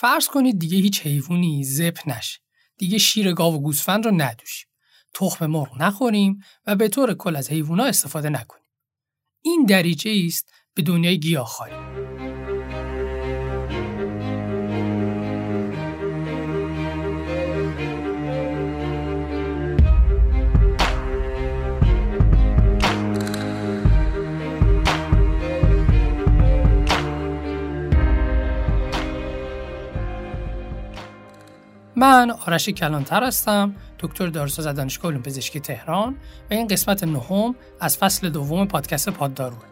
فرض کنید دیگه هیچ حیوانی زپ نشه. دیگه شیر گاو و گوسفند رو ندوشیم. تخم مرغ نخوریم و به طور کل از حیوونا استفاده نکنیم. این دریچه است به دنیای گیاهخواری. من آرش کلانتر هستم دکتر داروساز دانشگاه علوم پزشکی تهران و این قسمت نهم از فصل دوم پادکست پادداروه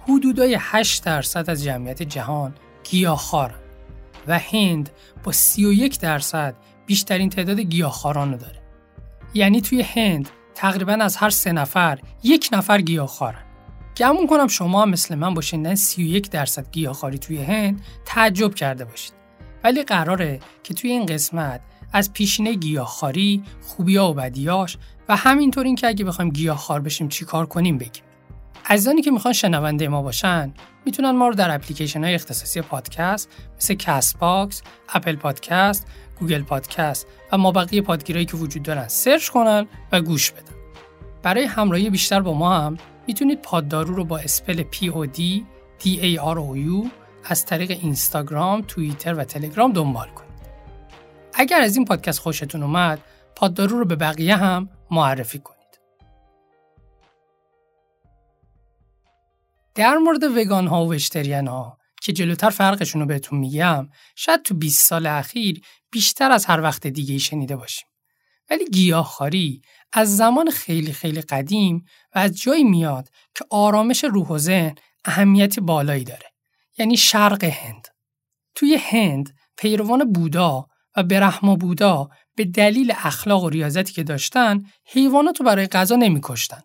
حدودای 8 درصد از جمعیت جهان گیاهخوارن و هند با 31 درصد بیشترین تعداد گیاهخواران رو داره. یعنی توی هند تقریبا از هر سه نفر یک نفر گیاهخوارن گمون کنم شما هم مثل من با شنیدن 31 درصد گیاهخواری توی هند تعجب کرده باشید. ولی قراره که توی این قسمت از پیشینه گیاهخواری، خوبیا و بدیاش و همینطور این که اگه بخوایم گیاهخوار بشیم چیکار کنیم بگیم. عزیزانی که می‌خوان شنونده ما باشن می‌تونن ما رو در اپلیکیشن های اختصاصی پادکست مثل Castbox، Apple Podcast، Google Podcast و ما بقیه پادگیرایی که وجود دارن search کنن و گوش بدن. برای همراهی بیشتر با ما هم می‌تونید پاددارو رو با spell POD DAROU از طریق اینستاگرام، توییتر و تلگرام دنبال کنید. اگر از این پادکست خوشتون اومد، پاددارو رو به بقیه هم معرفی کنید. در مورد وگان ها و وشتریان ها که جلوتر فرقشون رو بهتون میگم شاید تو 20 سال اخیر بیشتر از هر وقت دیگه شنیده باشیم. ولی گیاهخواری از زمان خیلی خیلی قدیم و از جایی میاد که آرامش روح و ذهن اهمیتی بالایی داره. یعنی شرق هند. توی هند پیروان بودا و برحما بودا به دلیل اخلاق و ریاضتی که داشتن حیوانات رو برای غذا نمیکشتن.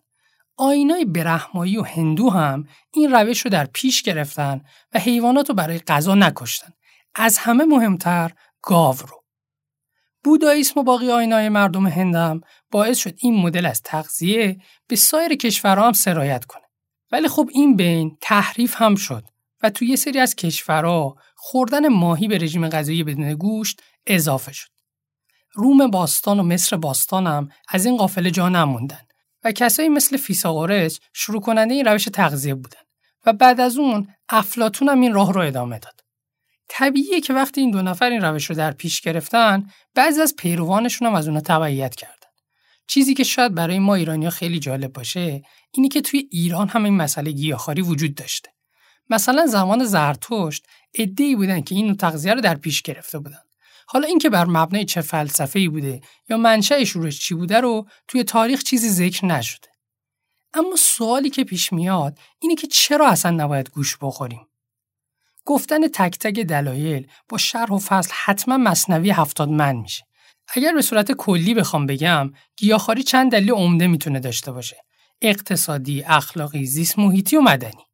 آینای برحمایی و هندو هم این روش رو در پیش گرفتن و حیوانات رو برای غذا نکشتن. از همه مهمتر گاو رو. بوداییسم و باقی آینای مردم هندم باعث شد این مدل از تغذیه به سایر کشورها هم سرایت کنه. ولی خب این بین تحریف هم شد و توی یه سری از کشورها خوردن ماهی به رژیم غذایی بدون گوشت اضافه شد. روم باستان و مصر باستان هم از این قافله جا نموندن و کسایی مثل فیساغورس شروع کننده این روش تغذیه بودن و بعد از اون افلاتون هم این راه رو ادامه داد. طبیعیه که وقتی این دو نفر این روش رو در پیش گرفتن بعضی از پیروانشون هم از اونها تبعیت کردن. چیزی که شاید برای ما ایرانی خیلی جالب باشه اینی که توی ایران هم این مسئله گیاهخواری وجود داشته. مثلا زمان زرتشت ای بودن که این تغذیه رو در پیش گرفته بودن. حالا اینکه بر مبنای چه فلسفه‌ای بوده یا منشأ شروعش چی بوده رو توی تاریخ چیزی ذکر نشده. اما سوالی که پیش میاد اینه که چرا اصلا نباید گوش بخوریم؟ گفتن تک تک دلایل با شرح و فصل حتما مصنوی هفتاد من میشه. اگر به صورت کلی بخوام بگم گیاهخواری چند دلیل عمده می‌تونه داشته باشه. اقتصادی، اخلاقی، زیست محیطی و مدنی.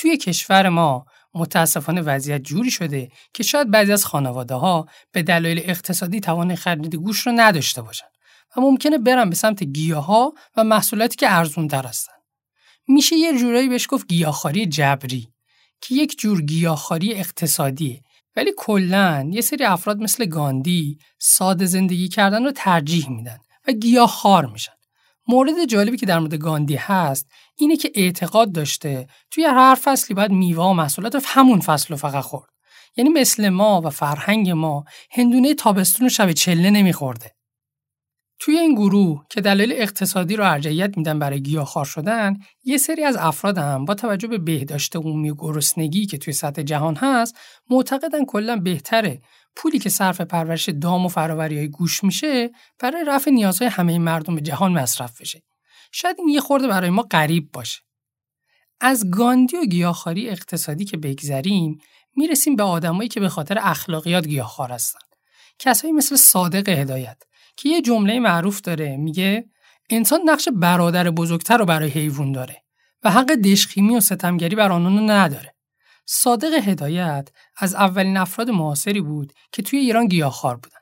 توی کشور ما متاسفانه وضعیت جوری شده که شاید بعضی از خانواده ها به دلایل اقتصادی توان خرید گوش رو نداشته باشن و ممکنه برن به سمت گیاه ها و محصولاتی که ارزون تر هستن. میشه یه جورایی بهش گفت گیاهخواری جبری که یک جور گیاهخواری اقتصادیه ولی کلا یه سری افراد مثل گاندی ساده زندگی کردن رو ترجیح میدن و گیاهخوار میشن. مورد جالبی که در مورد گاندی هست اینه که اعتقاد داشته توی هر فصلی باید میوه و محصولات همون فصل رو فقط خورد. یعنی مثل ما و فرهنگ ما هندونه تابستون و شب چله نمیخورده. توی این گروه که دلایل اقتصادی رو ارجحیت میدن برای گیاهخوار شدن یه سری از افراد هم با توجه به بهداشت عمومی و گرسنگی که توی سطح جهان هست معتقدن کلا بهتره پولی که صرف پرورش دام و فراوری های گوش میشه برای رفع نیازهای همه مردم جهان مصرف بشه. شاید این یه خورده برای ما غریب باشه. از گاندی و گیاهخواری اقتصادی که بگذریم می‌رسیم به آدمایی که به خاطر اخلاقیات گیاهخوار هستن. کسایی مثل صادق هدایت که یه جمله معروف داره میگه انسان نقش برادر بزرگتر رو برای حیوان داره و حق دشخیمی و ستمگری بر آنان نداره. صادق هدایت از اولین افراد معاصری بود که توی ایران گیاهخوار بودن.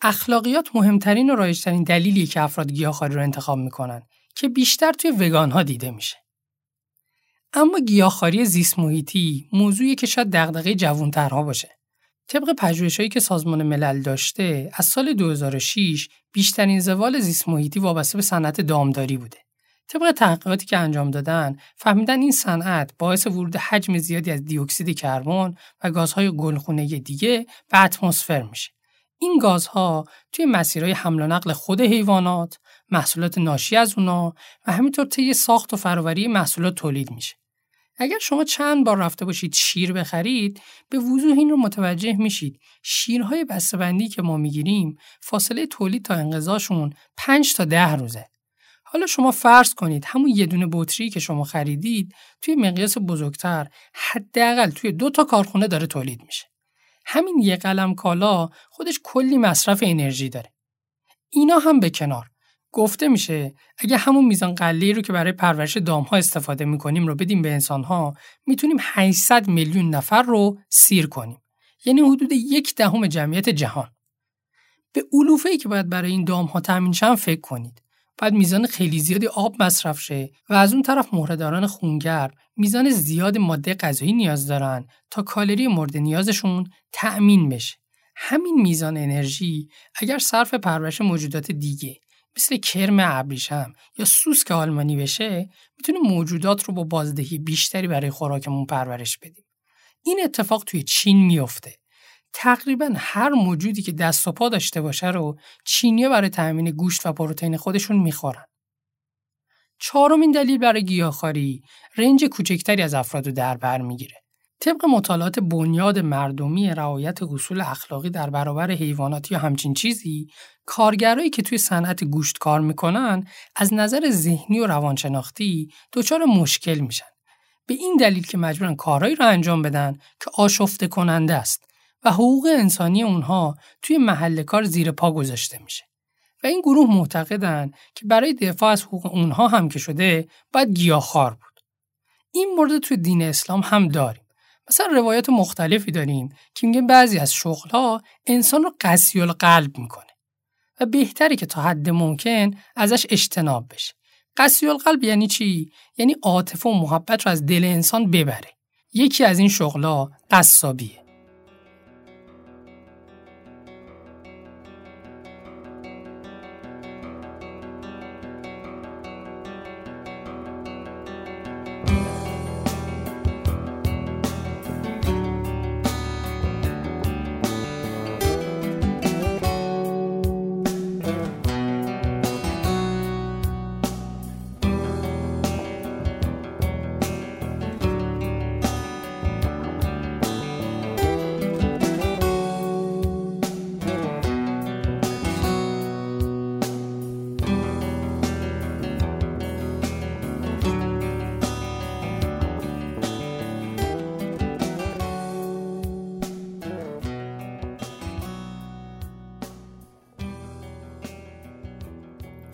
اخلاقیات مهمترین و رایجترین دلیلی که افراد گیاهخواری رو انتخاب می‌کنن که بیشتر توی وگان ها دیده میشه. اما گیاهخواری زیست محیطی موضوعی که شاید دغدغه جوانترها باشه. طبق پژوهش‌هایی که سازمان ملل داشته از سال 2006 بیشترین زوال زیست محیطی وابسته به صنعت دامداری بوده طبق تحقیقاتی که انجام دادن فهمیدن این صنعت باعث ورود حجم زیادی از دیوکسید کربن و گازهای گلخونه دیگه به اتمسفر میشه. این گازها توی مسیرهای حمل و نقل خود حیوانات، محصولات ناشی از اونا و همینطور طی ساخت و فراوری محصولات تولید میشه. اگر شما چند بار رفته باشید شیر بخرید به وضوح این رو متوجه میشید. شیرهای بسته‌بندی که ما می‌گیریم فاصله تولید تا انقضاشون 5 تا ده روزه. حالا شما فرض کنید همون یه دونه بطری که شما خریدید توی مقیاس بزرگتر حداقل توی دو تا کارخونه داره تولید میشه. همین یه قلم کالا خودش کلی مصرف انرژی داره. اینا هم به کنار. گفته میشه اگه همون میزان قلی رو که برای پرورش دامها استفاده می‌کنیم رو بدیم به انسانها می‌تونیم 800 میلیون نفر رو سیر کنیم. یعنی حدود یک دهم جمعیت جهان. به علوفه ای که باید برای این دام ها تامین فکر کنید. باید میزان خیلی زیادی آب مصرف شه و از اون طرف مهرهداران خونگر میزان زیاد ماده غذایی نیاز دارن تا کالری مورد نیازشون تأمین بشه. همین میزان انرژی اگر صرف پرورش موجودات دیگه مثل کرم ابریشم یا سوسک آلمانی بشه می‌تونه موجودات رو با بازدهی بیشتری برای خوراکمون پرورش بدیم. این اتفاق توی چین میفته تقریبا هر موجودی که دست و پا داشته باشه رو چینیا برای تأمین گوشت و پروتئین خودشون می‌خورن. چهارمین دلیل برای گیاهخواری رنج کوچکتری از افراد در بر می‌گیره. طبق مطالعات بنیاد مردمی رعایت اصول اخلاقی در برابر حیوانات یا همچین چیزی کارگرایی که توی صنعت گوشت کار می‌کنن از نظر ذهنی و روانشناختی دچار مشکل میشن. به این دلیل که مجبورن کارهایی رو انجام بدن که آشفته کننده است. و حقوق انسانی اونها توی محل کار زیر پا گذاشته میشه. و این گروه معتقدن که برای دفاع از حقوق اونها هم که شده باید گیاهخوار بود. این مورد توی دین اسلام هم داریم. مثلا روایات مختلفی داریم که میگه بعضی از شغلها انسان رو قسی القلب می‌کنه و بهتره که تا حد ممکن ازش اجتناب بشه. قسی القلب یعنی چی؟ یعنی عاطفه و محبت رو از دل انسان ببره. یکی از این شغلها قصابیه.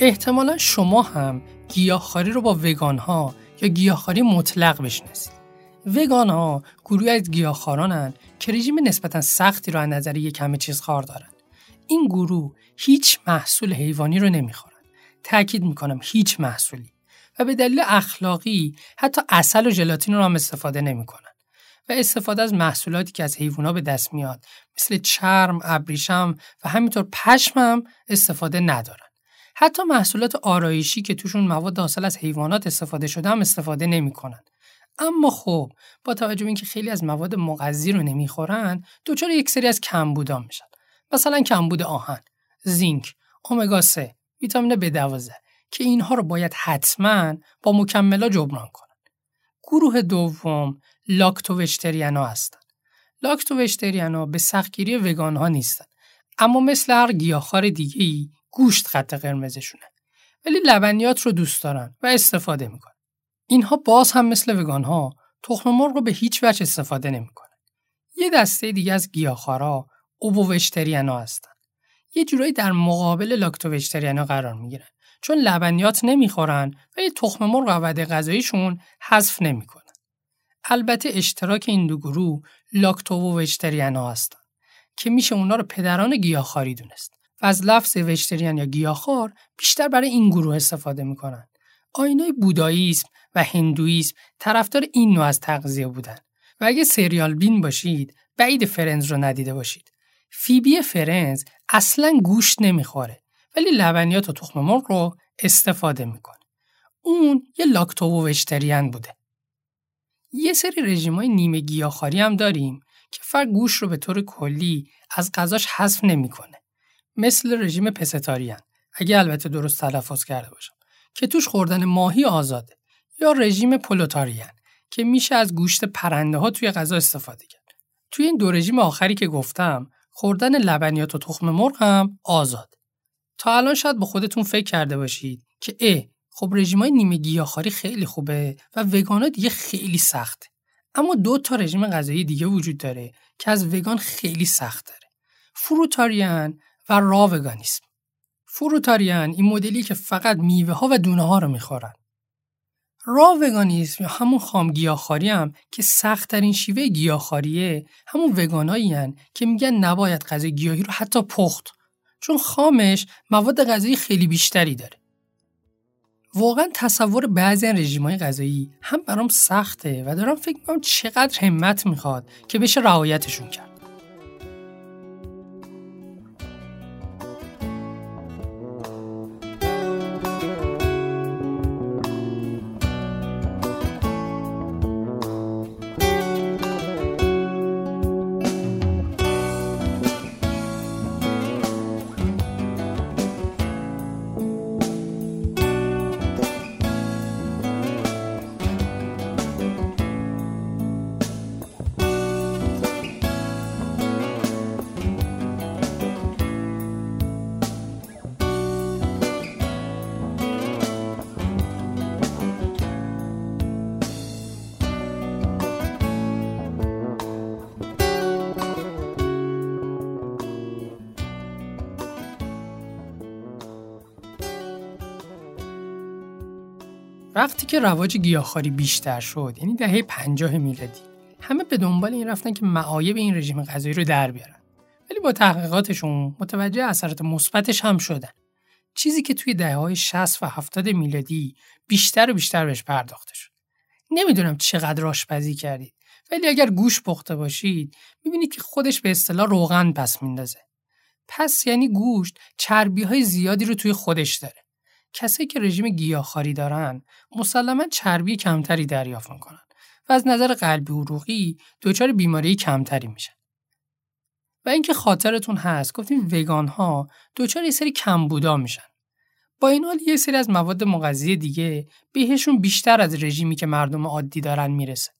احتمالا شما هم گیاهخواری رو با وگان ها یا گیاهخواری مطلق بشناسید. وگان ها گروهی از گیاهخوارانن که رژیم نسبتا سختی رو از نظر یک همه چیز خار دارن. این گروه هیچ محصول حیوانی رو نمی‌خورن. تاکید می‌کنم هیچ محصولی و به دلیل اخلاقی حتی اصل و ژلاتین رو هم استفاده نمی‌کنن. و استفاده از محصولاتی که از حیوانات به دست میاد مثل چرم، ابریشم و همینطور پشم هم استفاده ندارن. حتی محصولات آرایشی که توشون مواد حاصل از حیوانات استفاده شده هم استفاده نمی‌کنن. اما خب با توجه به اینکه خیلی از مواد مغذی رو نمی‌خورن دچار یک سری از کمبودا میشن. مثلا کمبود آهن زینک امگا 3 ویتامین B12 که اینها رو باید حتما با مکملا جبران کنن. گروه دوم لاکتووشتریانا هستن. لاکتووشتریانا به سختگیری وگان ها نیستن اما مثل هر گیاهخوار دیگه ای گوشت خط قرمزشونه. ولی لبنیات رو دوست دارن و استفاده می‌کنن. اینها باز هم مثل وگان ها تخم مرغ رو به هیچ وجه استفاده نمی‌کنن. یه دسته دیگه از گیاهخوارا اوبووشتریانا هستن. یه جورایی در مقابل لاکتووشتریانا قرار می‌گیرن. چون لبنیات نمی‌خورن ولی تخم مرغ و وعده غذاییشون حذف نمی‌کنن. البته اشتراک این دو گروه لاکتوووشتریانا هستن که میشه اونا رو پدران گیاهخواری دونست. و از لفظ وشتریان یا گیاهخوار بیشتر برای این گروه استفاده می‌کنن. آینای بوداییسم و هندویسم طرفدار این نوع از تغذیه بودن و اگه سریال بین باشید بعید فرنز رو ندیده باشید. فیبی فرنز اصلا گوشت نمی‌خوره ولی لبنیات و تخم مرغ رو استفاده می‌کنه. اون یه لاکتوو وشتریان بوده. یه سری رژیمای نیمه گیاهخواری هم داریم که فرق گوش رو به طور کلی از غذاش حذف نمی‌کنه. مثل رژیم پستاریان اگه البته درست تلفظ کرده باشم که توش خوردن ماهی آزاده یا رژیم پلوتاریان که میشه از گوشت پرنده ها توی غذا استفاده کرد. توی این دو رژیم آخری که گفتم خوردن لبنیات و تخم مرغ هم آزاد. تا الان شاید به خودتون فکر کرده باشید که اه خب رژیمای نیمه گیاهخواری خیلی خوبه و وگانا دیگه خیلی سخته. اما دو تا رژیم غذایی دیگه وجود داره که از وگان خیلی سخت داره. فروتاریان و راوگانیسم. فروتاریان این مدلی که فقط میوه ها و دونه ها رو می‌خورن. راوگانیسم یا همون خام گیاهخواری هم که سخت ترین شیوه گیاهخواریه همون وگانایی که میگن نباید غذای گیاهی رو حتی پخت چون خامش مواد غذایی خیلی بیشتری داره. واقعا تصور بعضی از رژیم‌های غذایی هم برام سخته و دارم فکر می‌کنم چقدر همت می‌خواد که بشه رعایتشون کرد. وقتی که رواج گیاهخواری بیشتر شد یعنی دهه 50 میلادی. همه به دنبال این رفتن که معایب این رژیم غذایی رو در بیارن. ولی با تحقیقاتشون متوجه اثرات مثبتش هم شدن. چیزی که توی دهه های 60 و 70 میلادی بیشتر و بیشتر بهش پرداخته شد. نمی‌دونم چقدر آشپزی کردید ولی اگر گوش پخته باشید می‌بینید که خودش به اصطلاح روغن پس میندازه. پس یعنی گوشت چربی های زیادی رو توی خودش داره. کسایی که رژیم گیاهخواری دارن مسلما چربی کمتری دریافت می‌کنن و از نظر قلبی عروقی دچار بیماری کمتری میشن. و اینکه خاطرتون هست گفتیم وگان ها دچار یه سری کمبودا میشن. با این حال یه سری از مواد مغذی دیگه بهشون بیشتر از رژیمی که مردم عادی دارن می‌رسه.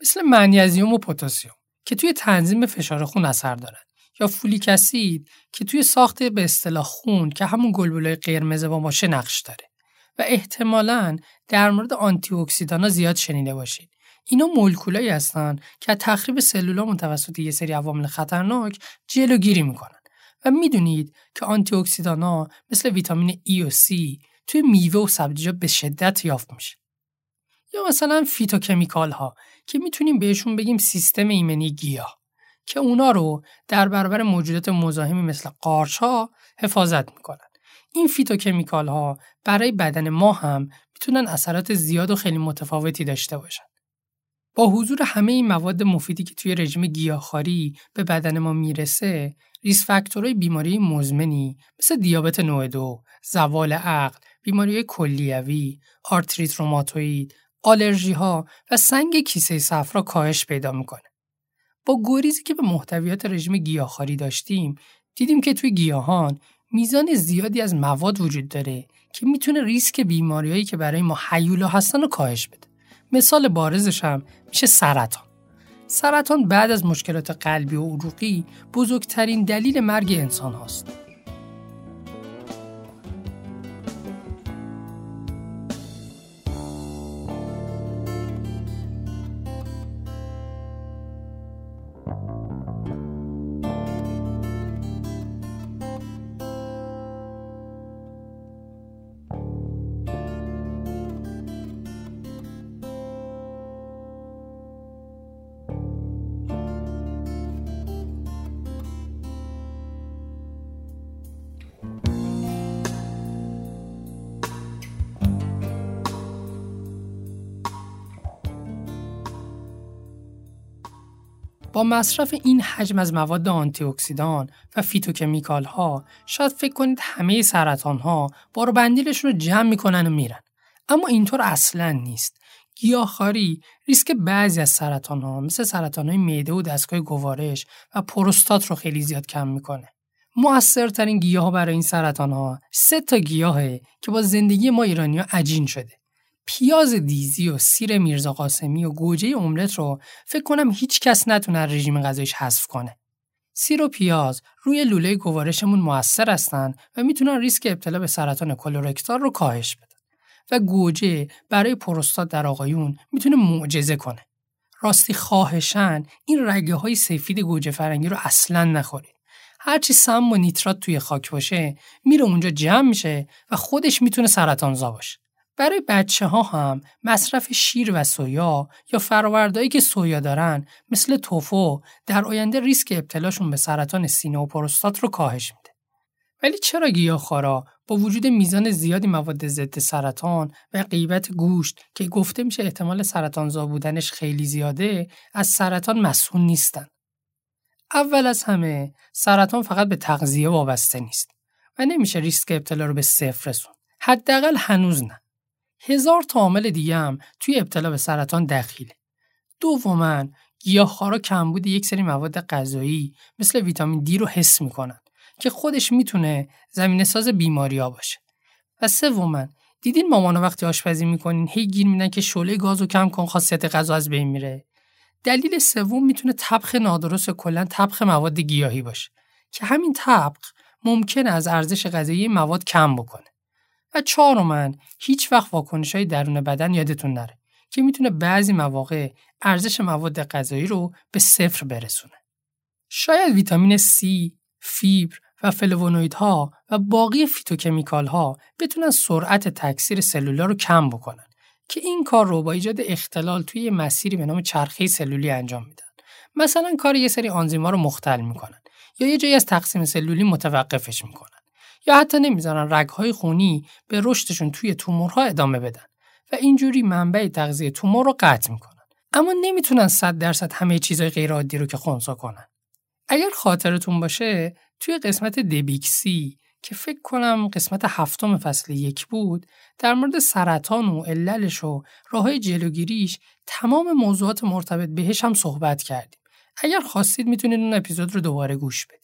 مثل منیزیم و پتاسیم که توی تنظیم فشار خون اثر دارن. یا فولیک اسید که توی ساخت به اصطلاح خون که همون گلبولای قرمز با ماشه نقش داره. و احتمالا در مورد آنتی اکسیدانا زیاد شنیده باشید. اینا مولکولایی هستن که تخریب سلولا توسط یه سری عوامل خطرناک جلوگیری می‌کنن. و می‌دونید که آنتی اکسیدانا مثل ویتامین E و C توی میوه و سبزیجات به شدت یافت میشه. یا مثلا phytochemical ها که می‌تونیم بهشون بگیم سیستم ایمنی گیاه. که اونا رو در برابر موجودات مزاحمی مثل قارچ ها حفاظت می‌کنن. این phytochemical ها برای بدن ما هم می‌تونن اثرات زیاد و خیلی متفاوتی داشته باشن. با حضور همه این مواد مفیدی که توی رژیم گیاهخواری به بدن ما می‌رسه، risk factor های بیماری مزمنی مثل دیابت نوع دو، زوال عقل، بیماری کلیوی، آرتریت روماتوید، آلرژی ها و سنگ کیسه صفرا کاهش پیدا می‌کنه. با گریزی که به محتویات رژیم گیاهخواری داشتیم دیدیم که توی گیاهان میزان زیادی از مواد وجود داره که می‌تونه ریسک بیماریایی که برای ما حیولا هستن رو کاهش بده. مثال بارزش هم میشه سرطان. سرطان بعد از مشکلات قلبی و عروقی بزرگترین دلیل مرگ انسان هاست. مصرف این حجم از مواد آنتی اکسیدان و phytochemical ها شاید فکر کنید همه سرطان ها بارو بندیلشون رو جمع می‌کنن و میرن. اما اینطور اصلا نیست. گیاهخواری ریسک بعضی از سرطان ها مثل سرطان های معده و دستگاه گوارش و پروستات رو خیلی زیاد کم می‌کنه. موثرترین گیاه برای این سرطان ها سه تا گیاهه که با زندگی ما ایرانی ها عجین شده. پیاز دیزی و سیر میرزا قاسمی و گوجه املت رو فکر کنم هیچ کس نتونه رژیم غذایش حذف کنه. سیر و پیاز روی لوله گوارشمون موثر هستن و می‌تونن ریسک ابتلا به سرطان colorectal رو کاهش بدن. و گوجه برای پروستات در آقایون می‌تونه معجزه کنه. راستی خواهشا این رگه های سفید گوجه فرنگی رو اصلا نخورید. هرچی سم و نیترات توی خاک باشه میره اونجا جمع میشه و خودش می‌تونه سرطانزا باشه. برای بچه ها هم مصرف شیر و سویا یا فرآوردهایی که سویا دارن مثل توفو در آینده ریسک ابتلاشون به سرطان سینه و پروستات رو کاهش میده. ولی چرا گیاهخوارا با وجود میزان زیادی مواد ضد سرطان و غیبت گوشت که گفته میشه احتمال سرطانزا بودنش خیلی زیاده از سرطان مسئول نیستن؟ اول از همه سرطان فقط به تغذیه وابسته نیست و نمیشه ریسک ابتلا رو به صفر رسون. حداقل هنوز نه. هزار تا عامل دیگه هم توی ابتلا به سرطان دخیله. دوما گیاهخوارا کمبود یک سری مواد غذایی مثل ویتامین دی رو حس می‌کنن که خودش می‌تونه زمینه ساز بیماری باشه. و سوما دیدین مامانا وقتی آشپزی می‌کنین هی گیر میدن که شعله گاز و کم کن خاصیت غذا از بین میره. دلیل سوم می‌تونه طبخ نادرست کلا طبخ مواد گیاهی باشه که همین طبخ ممکنه از ارزش غذایی مواد کم بکنه. و چهارما هیچ وقت واکنش های درون بدن یادتون نره که می‌تونه بعضی مواقع ارزش مواد غذایی رو به صفر برسونه. شاید ویتامین C، فیبر و فلاونوئیدها و باقی phytochemical ها بتونن سرعت تکثیر سلولا رو کم بکنن که این کار رو با ایجاد اختلال توی مسیری به نام چرخه سلولی انجام میدن. مثلا کار یه سری آنزیما رو مختل می‌کنن یا یه جایی از تقسیم سلولی متوقفش می‌کنن. یا حتی نمی‌ذارن رگهای خونی به رشدشون توی تومورها ادامه بدن و اینجوری منبع تغذیه تومور رو قطع می‌کنن. اما نمی‌تونن 100 درصد همه چیزهای غیر عادی رو که خونسا کنن. اگر خاطرتون باشه توی قسمت دبیکسی که فکر کنم قسمت هفتم فصل یک بود در مورد سرطان و عللش و راه جلوگیریش تمام موضوعات مرتبط بهش هم صحبت کردیم. اگر خواستید می‌تونید اون اپیزود رو دوباره گوش بدید.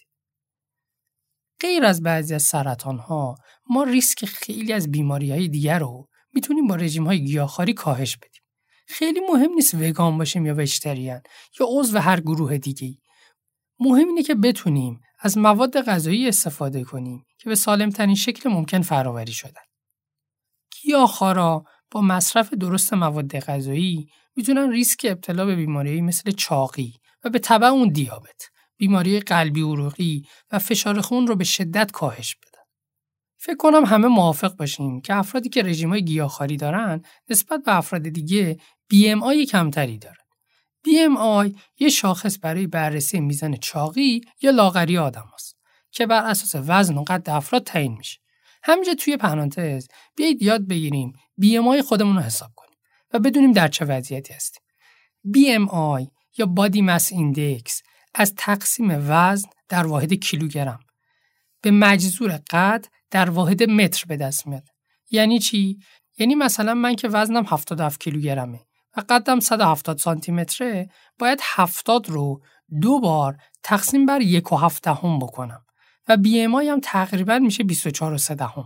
غیر از بعضی از سرطان ها ما ریسک خیلی از بیماری های دیگر رو می‌تونیم با رژیم های گیاهخواری کاهش بدیم. خیلی مهم نیست وگان باشیم یا وشتریان یا عضو هر گروه دیگه. مهم اینه که بتونیم از مواد غذایی استفاده کنیم که به سالمترین شکل ممکن فراوری شدن. گیاهخوارا با مصرف درست مواد غذایی می‌تونن ریسک ابتلا به بیماری مثل چاقی و به تبع اون دیابت بیماری قلبی عروقی و فشار خون رو به شدت کاهش بدن. فکر کنم همه موافق باشیم که افرادی که رژیم های گیاهخواری دارن نسبت به افراد دیگه BMI کمتری دارن. BMI یه شاخص برای بررسی میزان چاقی یا لاغری آدم هست که بر اساس وزن و قد افراد تعیین میشه. همینجا توی پرانتز بیایید یاد بگیریم BMI خودمون رو حساب کنیم و بدونیم در چه وضعیتی هستیم. BMI یا Body Mass Index از تقسیم وزن در واحد کیلوگرم. به مجذور قد در واحد متر به دست میاد. یعنی چی؟ یعنی مثلا من که وزنم 77 کیلوگرمه و قدم 170 سانتی متره باید 70 رو دو بار تقسیم بر یک و بکنم و بی هم تقریبا میشه 24 و 3 هم.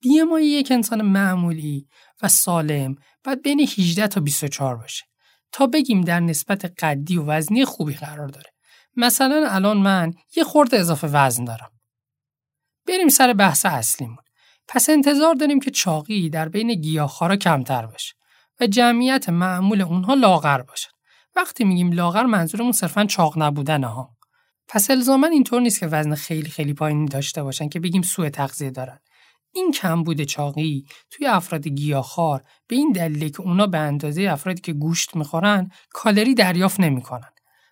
بی یک انسان معمولی و سالم باید بین 18 تا 24 باشه. تا بگیم در نسبت قدی و وزنی خوبی قرار داره. مثلا الان من یه خورده اضافه وزن دارم. بریم سر بحث اصلیمون. پس انتظار داریم که چاقی در بین گیاهخوارا کمتر باشه و جمعیت معمول اونها لاغر باشن. وقتی میگیم لاغر منظورمون صرفا چاق نبودن ها. پس الزاما اینطور نیست که وزن خیلی خیلی پایینی داشته باشن که بگیم سوء تغذیه دارن. این کمبود چاقی توی افراد گیاهخوار به این دلیله که اونا به اندازه افرادی که گوشت می‌خورن کالری دریافت نمی‌کنن.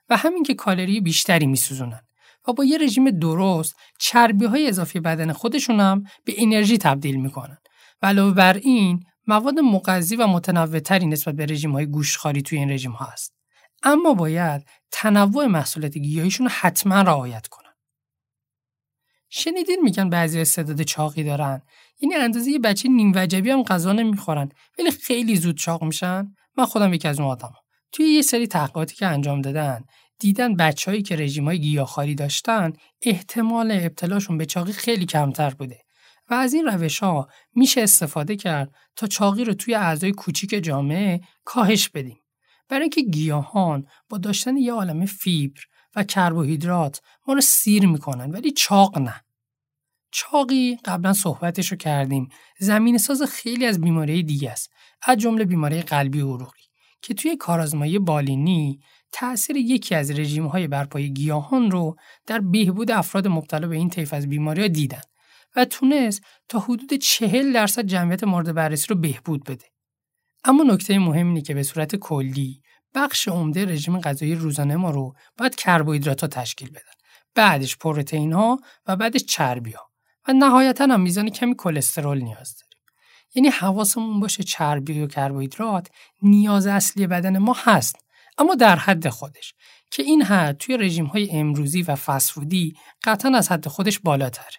و همین که کالری بیشتری میسوزونن. و با یه رژیم درست چربی های اضافی بدن خودشون هم به انرژی تبدیل می‌کنن. و علاوه بر این مواد مغذی و متنوعتری نسبت به رژیم های گوشتخواری توی این رژیم ها هست. اما باید تنوع محصولات گیاهیشون حتما رعایت کنن. شنیدین میگن بعضی استعداد چاقی دارن. یعنی اندازه یه بچه نیم وجبی هم غذا نمی‌خورن. ولی خیلی زود چاق میشن. من خودم یکی از اون آدمم. توی یه سری تحقیقاتی که انجام دادن دیدن بچههایی که رژیم های گیاهخواری داشتن احتمال ابتلاشون به چاقی خیلی کمتر بوده. و از این روش ها میشه استفاده کرد تا چاقی رو توی اعضای کوچیک جامعه کاهش بدیم. برای اینکه گیاهان با داشتن یه عالم فیبر و کربوهیدرات ما رو سیر می‌کنن ولی چاق نه. چاقی قبلا صحبتش رو کردیم. زمین ساز خیلی از بیماری دیگه است از جمله بیماری قلبی و عروقی. که توی کارآزمایی بالینی تأثیر یکی از رژیم های برپای گیاهان رو در بهبود افراد مبتلا به این طیف از بیماری ها دیدن و تونست تا حدود چهل درصد جمعیت مورد بررسی رو بهبود بده. اما نکته مهم اینه که به صورت کلی بخش عمده رژیم غذایی روزانه ما رو باید کربوهیدرات ها تشکیل بدن. بعدش پروتئین ها و بعدش چربی ها و نهایتا هم میزان کمی کلسترول نیاز. یعنی حواسمون باشه چربی و کربوهیدرات نیاز اصلی بدن ما هست اما در حد خودش که این حد توی رژیم های امروزی و فسفودی قطعا از حد خودش بالاتره.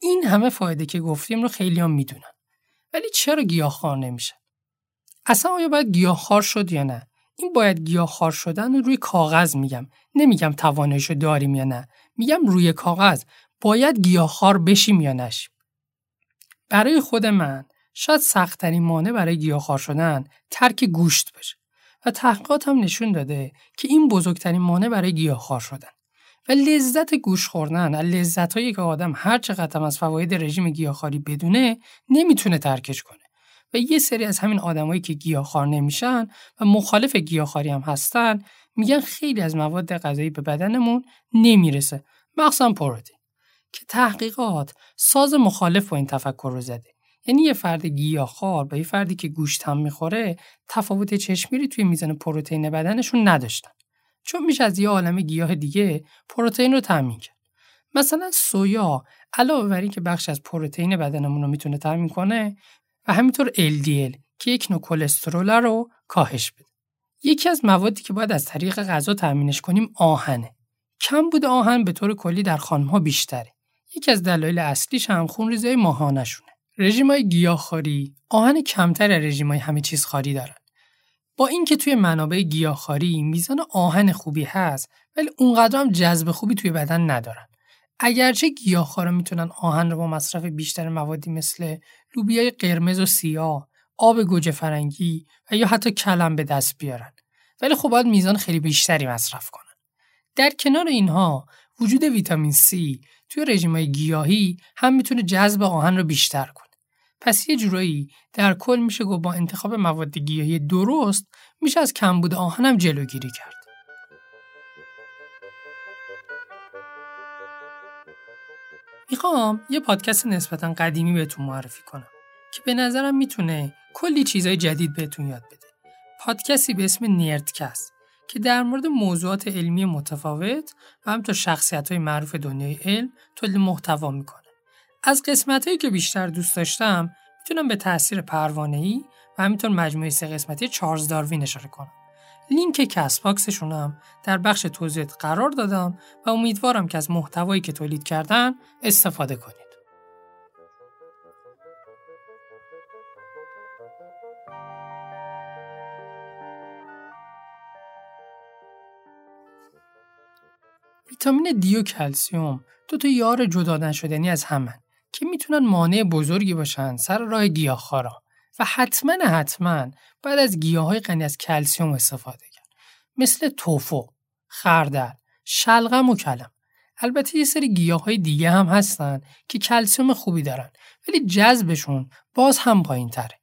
این همه فایده که گفتیم رو خیلی هم می‌دونن. ولی چرا گیاهخوار نمیشه؟ اصلا آیا باید گیاهخوار شد یا نه؟ این باید گیاهخوار شدن رو روی کاغذ میگم. نمیگم تواناییشو داریم یا نه. میگم روی کاغذ باید گیاهخوار بشیم یا نشیم. برای خود من شاید سختترین مانع برای گیاهخوار شدن ترک گوشت باشه. و تحقیقات هم نشون داده که این بزرگترین مانع برای گیاهخوار شدن. و لذت گوش خوردن و لذت هایی که آدم هر چقدر از فواید رژیم گیاهخواری بدونه نمی‌تونه ترکش کنه. و یه سری از همین آدمایی که گیاهخوار نمیشن و مخالف گیاهخواری هم هستن میگن خیلی از مواد غذایی به بدنمون نمی‌رسه. مخصوصا پروتئین. که تحقیقات ساز مخالف با این تفکر رو زده. یعنی یه فرد گیاهخوار با یه فردی که گوشت هم می‌خوره تفاوت چشمیری توی میزان پروتئین بدنشون نداشتن. چون میشه از یه عالم گیاه دیگه پروتئین رو تامین کرد. مثلا سویا علاوه بر که بخش از پروتئین بدنمون رو می‌تونه تامین کنه و همینطور LDL که یک نوع کلسترول رو کاهش بده. یکی از موادی که باید از طریق غذا تامینش کنیم آهنه. کم بود آهن به طور کلی در خانمها بیشتره. یکی از دلایل اصلیش هم خونریزی ماهانشونه رژیم های گیاهخواری آهن کمتر رژیم های همه چیز خاری دارن. با اینکه توی منابع گیاهخواری میزان آهن خوبی هست ولی اونقدر هم جذب خوبی توی بدن ندارن. اگرچه گیاهخوارا می‌تونن آهن رو با مصرف بیشتر موادی مثل لوبیای قرمز و سیاه، آب گوجه فرنگی و یا حتی کلم به دست بیارن. ولی خب باید میزان خیلی بیشتری مصرف کنن. در کنار اینها وجود ویتامین C توی رژیم گیاهی هم می‌تونه جذب آهن رو بیشتر کنه. پس یه جورایی در کل میشه گفت با انتخاب مواد گیاهی درست میشه از کمبود آهنم جلوگیری کرد. می‌خوام یه پادکست نسبتا قدیمی بهتون معرفی کنم که به نظرم می‌تونه کلی چیزای جدید بهتون یاد بده. پادکستی به اسم نردکست که در مورد موضوعات علمی متفاوت و همینطور شخصیت های معروف دنیای علم تولید محتوا می‌کنه. از قسمت هایی که بیشتر دوست داشتم می‌تونم به تاثیر ای و همینطور مجموعه سه قسمتی چارلز داروین اشاره کنم. لینک Castbox شون هم در بخش توضیحات قرار دادم و امیدوارم که از محتوایی که تولید کردن استفاده کنید. ویتامین دی و کلسیوم دو تا یار جدا نشدنی از همن که می‌تونن مانع بزرگی باشن سر راه گیاهخوارا. و حتما حتما بعد از گیاه های غنی از کلسیوم استفاده کرد. مثل توفو، خردل، شلغم و کلم. البته یه سری گیاه های دیگه هم هستن که کلسیوم خوبی دارن ولی جذبشون باز هم پایین تره.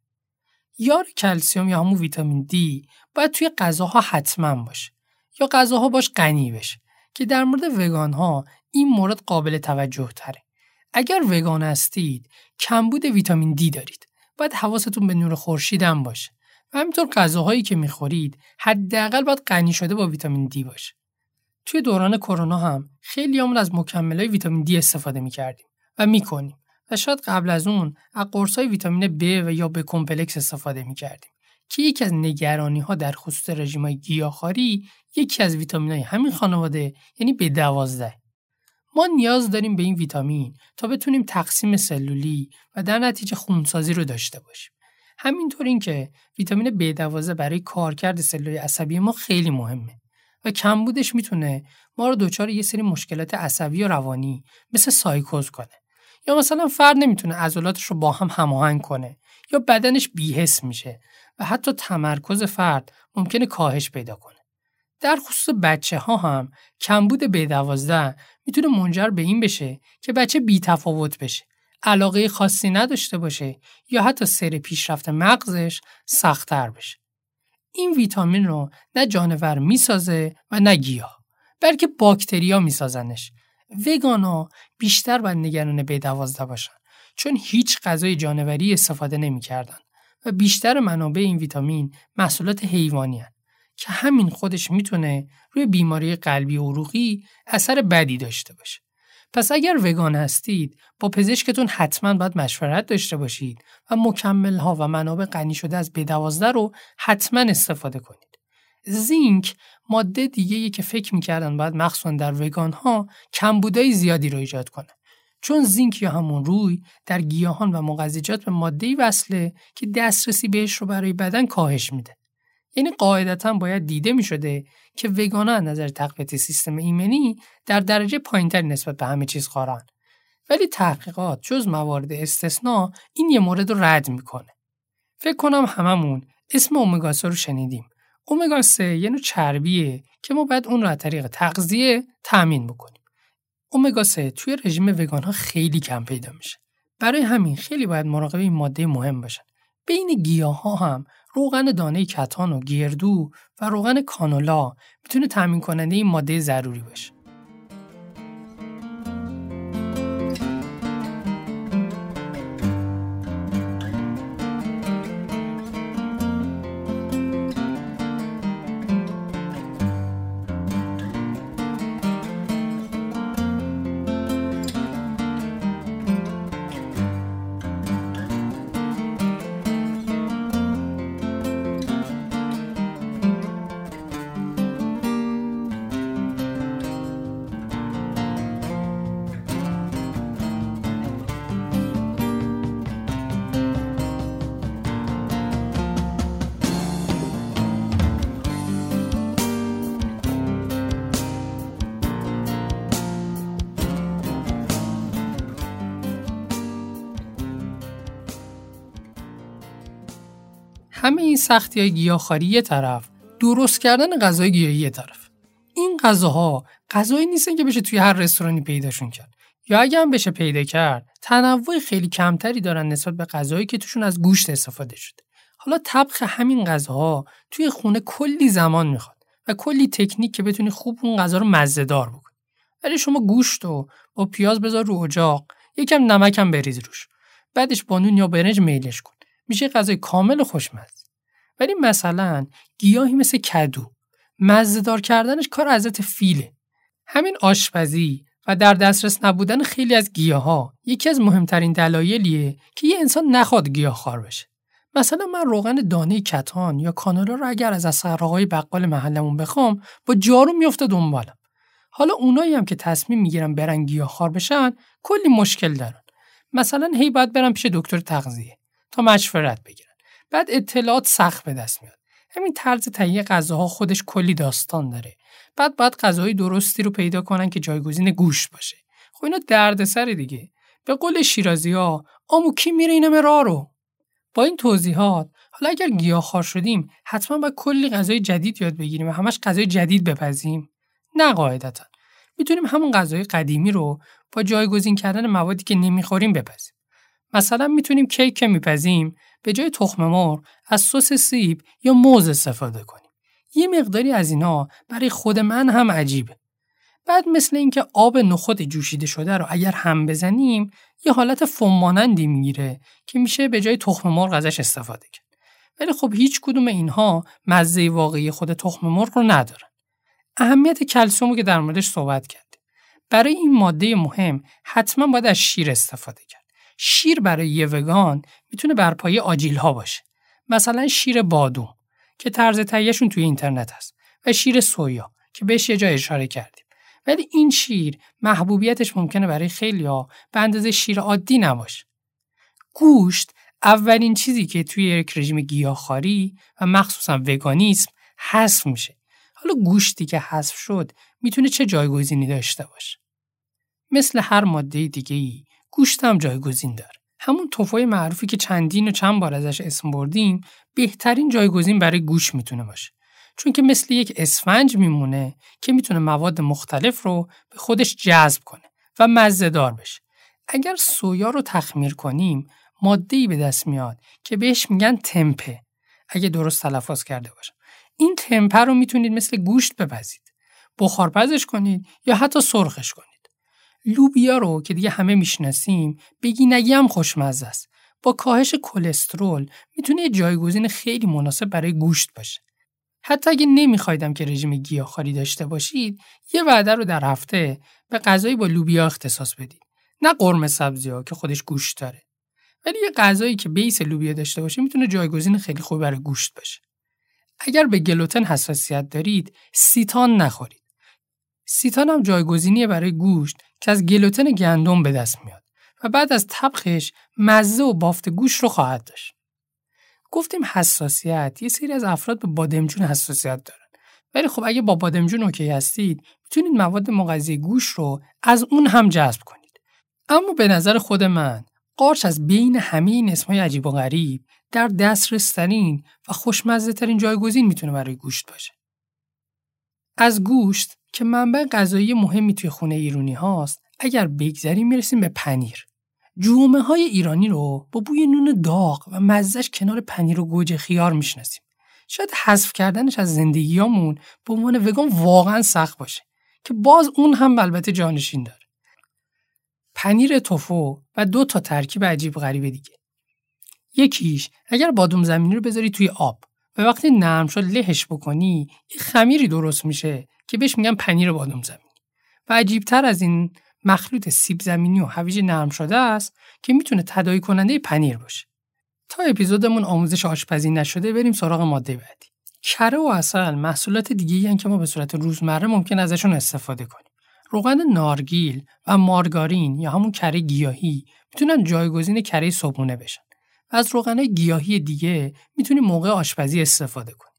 یار کلسیوم یا همون ویتامین دی باید توی غذاها حتما باشه. یا غذاها باش غنی بشه. که در مورد وگان ها این مورد قابل توجه تره. اگر وگان هستید کمبود ویتامین دی دارید. باید حواستون به نور خورشید هم باشه. و همینطور غذاهایی که می‌خورید حداقل باید غنی شده با ویتامین دی باشه. توی دوران کرونا هم خیلی همون از مکملهای ویتامین دی استفاده می‌کردیم و می‌کنیم. و شاید قبل از اون از قرصای ویتامین B و یا به کمپلکس استفاده می‌کردیم. که یکی از نگرانی ها در خصوص رژیم های گیاهخواری یکی از ویتامین های همین خانواده یعنی به دوازده. ما نیاز داریم به این ویتامین تا بتونیم تقسیم سلولی و در نتیجه خونسازی رو داشته باشیم. همینطور اینکه ویتامین B12 برای کارکرد سلول عصبی ما خیلی مهمه و کمبودش می‌تونه ما رو دچار یه سری مشکلات عصبی و روانی مثل سایکوز کنه. یا مثلا فرد نمی‌تونه عضلاتش رو با هم هماهنگ کنه. یا بدنش بیهس میشه و حتی تمرکز فرد ممکنه کاهش پیدا کنه در خصوص بچه ها هم کمبود B12 می‌تونه منجر به این بشه که بچه بی تفاوت بشه علاقه خاصی نداشته باشه یا حتی سر پیشرفت مغزش سختتر بشه. این ویتامین رو نه جانور می‌سازه و نه گیاه بلکه باکتریا میسازنش. وگانا بیشتر باید نگران به دوازده باشن چون هیچ غذای جانوری استفاده نمی‌کردن و بیشتر منابع این ویتامین محصولات حیوانی هن. که همین خودش می‌تونه روی بیماری قلبی و عروقی اثر بدی داشته باشه. پس اگر وگان هستید با پزشکتون حتما باید مشورت داشته باشید و مکمل ها و منابع غنی شده از B12 رو حتما استفاده کنید. زینک ماده دیگه که فکر می‌کردن باید مخصوصا در وگان ها کمبودای زیادی رو ایجاد کنه. چون زینک یا همون روی در گیاهان و مغذیجات به ماده‌ای وصله که دسترسی بهش رو برای بدن کاهش میده. یعنی قاعدتا باید دیده می شده که وگانا از نظر تقویت سیستم ایمنی در درجه پایینتر نسبت به همه چیز خارن. ولی تحقیقات جز موارد استثنا این یه مورد رو رد می‌کنه. فکر کنم هممون اسم اومگا رو شنیدیم. اومگا 3 یه نوع چربیه که ما باید اون رو از طریق تغذیه تأمین بکنیم. اومگا 3 توی رژیم وگان ها خیلی کم پیدا میشه برای همین خیلی باید مراقب این ماده مهم باشن بین گیاه ها هم روغن دانه کتان و گردو و روغن کانولا می‌تونه تامین کننده این ماده ضروری باشه. همه این سختی های گیاهخواری یه طرف درست کردن غذای گیاهی یه طرف. این غذاها غذایی نیستن که بشه توی هر رستورانی پیداشون کرد. یا اگه هم بشه پیدا کرد تنوع خیلی کمتری دارن نسبت به غذایی که توشون از گوشت استفاده شده. حالا طبخ همین غذاها توی خونه کلی زمان می‌خواد و کلی تکنیک که بتونی خوب اون غذا رو مزهدار بکنی. ولی شما گوشت رو با پیاز بذار رو اجاق یکم نمک هم بریز روش. بعدش با نون یا برنج میلش کن. میشه غذای کامل و خوشمزه. ولی مثلا گیاهی مثل کدو مزهدار کردنش کار حضرت فیله. همین آشپزی و در دسترس نبودن خیلی از گیاه ها یکی از مهمترین دلایلیه که یه انسان نخواد گیاه خار بشه. مثلا من روغن دانه کتان یا کانالا رو اگر از اسقرهای بقال محلمون بخوام با جارو میفته دنبالم. حالا اونایی هم که تصمیم می‌گیرن برن گیاه خار بشن کلی مشکل دارن. مثلا هی باید برن پیش دکتر تغذیه تا مشورت بگیرن بعد اطلاعات سخت به دست میاد. همین طرز تهیه غذاها خودش کلی داستان داره. بعد باید غذای درستی رو پیدا کنن که جایگزین گوشت باشه. خب اینا دردسر دیگه. به قول شیرازی ها آمو کی میره اینم راه رو؟ با این توضیحات حالا اگر گیاهخوار شدیم حتما باید کلی غذای جدید یاد بگیریم و همش غذای جدید بپزیم. نه قاعدتا. می‌تونیم همون غذای قدیمی رو با جایگزین کردن موادی که نمی‌خوریم بپزیم. مثلا می‌تونیم کیک که میپزیم به جای تخم مرغ از سس سیب یا موز استفاده کنیم. یه مقداری از اینا برای خود من هم عجیبه. بعد مثل اینکه آب نخود جوشیده شده رو اگر هم بزنیم یه حالت فوم می‌گیره که میشه به جای تخم مرغ ازش استفاده کرد. ولی خب هیچ کدوم اینها مزه واقعی خود تخم مرغ رو ندارن. اهمیت کلسیوم که در موردش صحبت کردیم. برای این ماده مهم حتما باید از شیر استفاده کرد. شیر برای یه وگان می‌تونه بر پایه آجیل ها باشه. مثلا شیر بادوم که طرز تهیهشون توی اینترنت هست و شیر سویا که بهش یه جا اشاره کردیم. ولی این شیر محبوبیتش ممکنه برای خیلیا به اندازه شیر عادی نباشه. گوشت اولین چیزی که توی یک رژیم گیاهخواری و مخصوصا وگانیسم حذف میشه. حالا گوشتی که حذف شد می‌تونه چه جایگزینی داشته باشه؟ مثل هر ماده دیگه ای گوشت هم جایگزین داره. همون توفای معروفی که چندین و چند بار ازش اسم بردیم بهترین جایگزین برای گوش می‌تونه باشه. چون که مثل یک اسفنج میمونه که می‌تونه مواد مختلف رو به خودش جذب کنه و مزهدار بشه. اگر سویا رو تخمیر کنیم ماده به دست میاد که بهش میگن تمپه. اگه درست تلفظ کرده باشم. این تمپه رو می‌تونید مثل گوشت بپزید. بخارپزش کنید یا حتی سرخش کنید. لوبیا رو که دیگه همه می‌شناسیم بگی نگی هم خوشمزه است. با کاهش کلسترول می‌تونه جایگزین خیلی مناسب برای گوشت باشه. حتی اگه نمیخوایدم که رژیم گیاهخواری داشته باشید یه وعده رو در هفته به غذایی با لوبیا اختصاص بدید. نه قرمه سبزی ها که خودش گوشت داره. ولی یه غذایی که بیس لوبیا داشته باشه می‌تونه جایگزین خیلی خوب برای گوشت باشه. اگر به گلوتن حساسیت دارید سیتان نخورید. سیتان هم جایگزینیه برای گوشت که از گلوتن گندم به دست میاد و بعد از طبخش مزه و بافت گوشت رو خواهد داشت. گفتیم حساسیت یه سری از افراد به بادمجون حساسیت دارن. ولی خب اگه با بادمجون اوکی هستید می‌تونید مواد مغذی گوش رو از اون هم جذب کنید. اما به نظر خود من قارچ از بین همه این اسمای عجیب و غریب در دسترسترین و خوشمزه ترین جایگزین می‌تونه برای گوشت باشه. از گوشت که منبع غذایی مهمی توی خونه ایرانی هاست اگر بگذریم می‌رسیم به پنیر. جومه های ایرانی رو با بوی نون داغ و مزش کنار پنیر و گوجه خیار می‌شناسیم. شاید حذف کردنش از زندگیامون به عنوان وگان واقعا سخت باشه که باز اون هم البته جانشین داره. پنیر توفو و دو تا ترکیب عجیب غریبه دیگه. یکیش اگر بادوم زمینی رو بذاری توی آب و وقتی نرم شد لهش بکنی یه خمیری درست میشه که بهش میگن پنیر بادوم زمینی. و عجیبتر از این مخلوط سیب زمینی و هویج نرم شده است که می‌تونه تدایی کننده پنیر باشه. تا اپیزودمون آموزش آشپزی نشده بریم سراغ ماده بعدی. کره و اصل محصولات دیگه ای که ما به صورت روزمره ممکن ازشون استفاده کنیم. روغن نارگیل و مارگارین یا همون کره گیاهی می‌تونن جایگزین کره صبحونه بشن. و از روغن گیاهی دیگه می‌تونیم موقع آشپزی استفاده کنیم.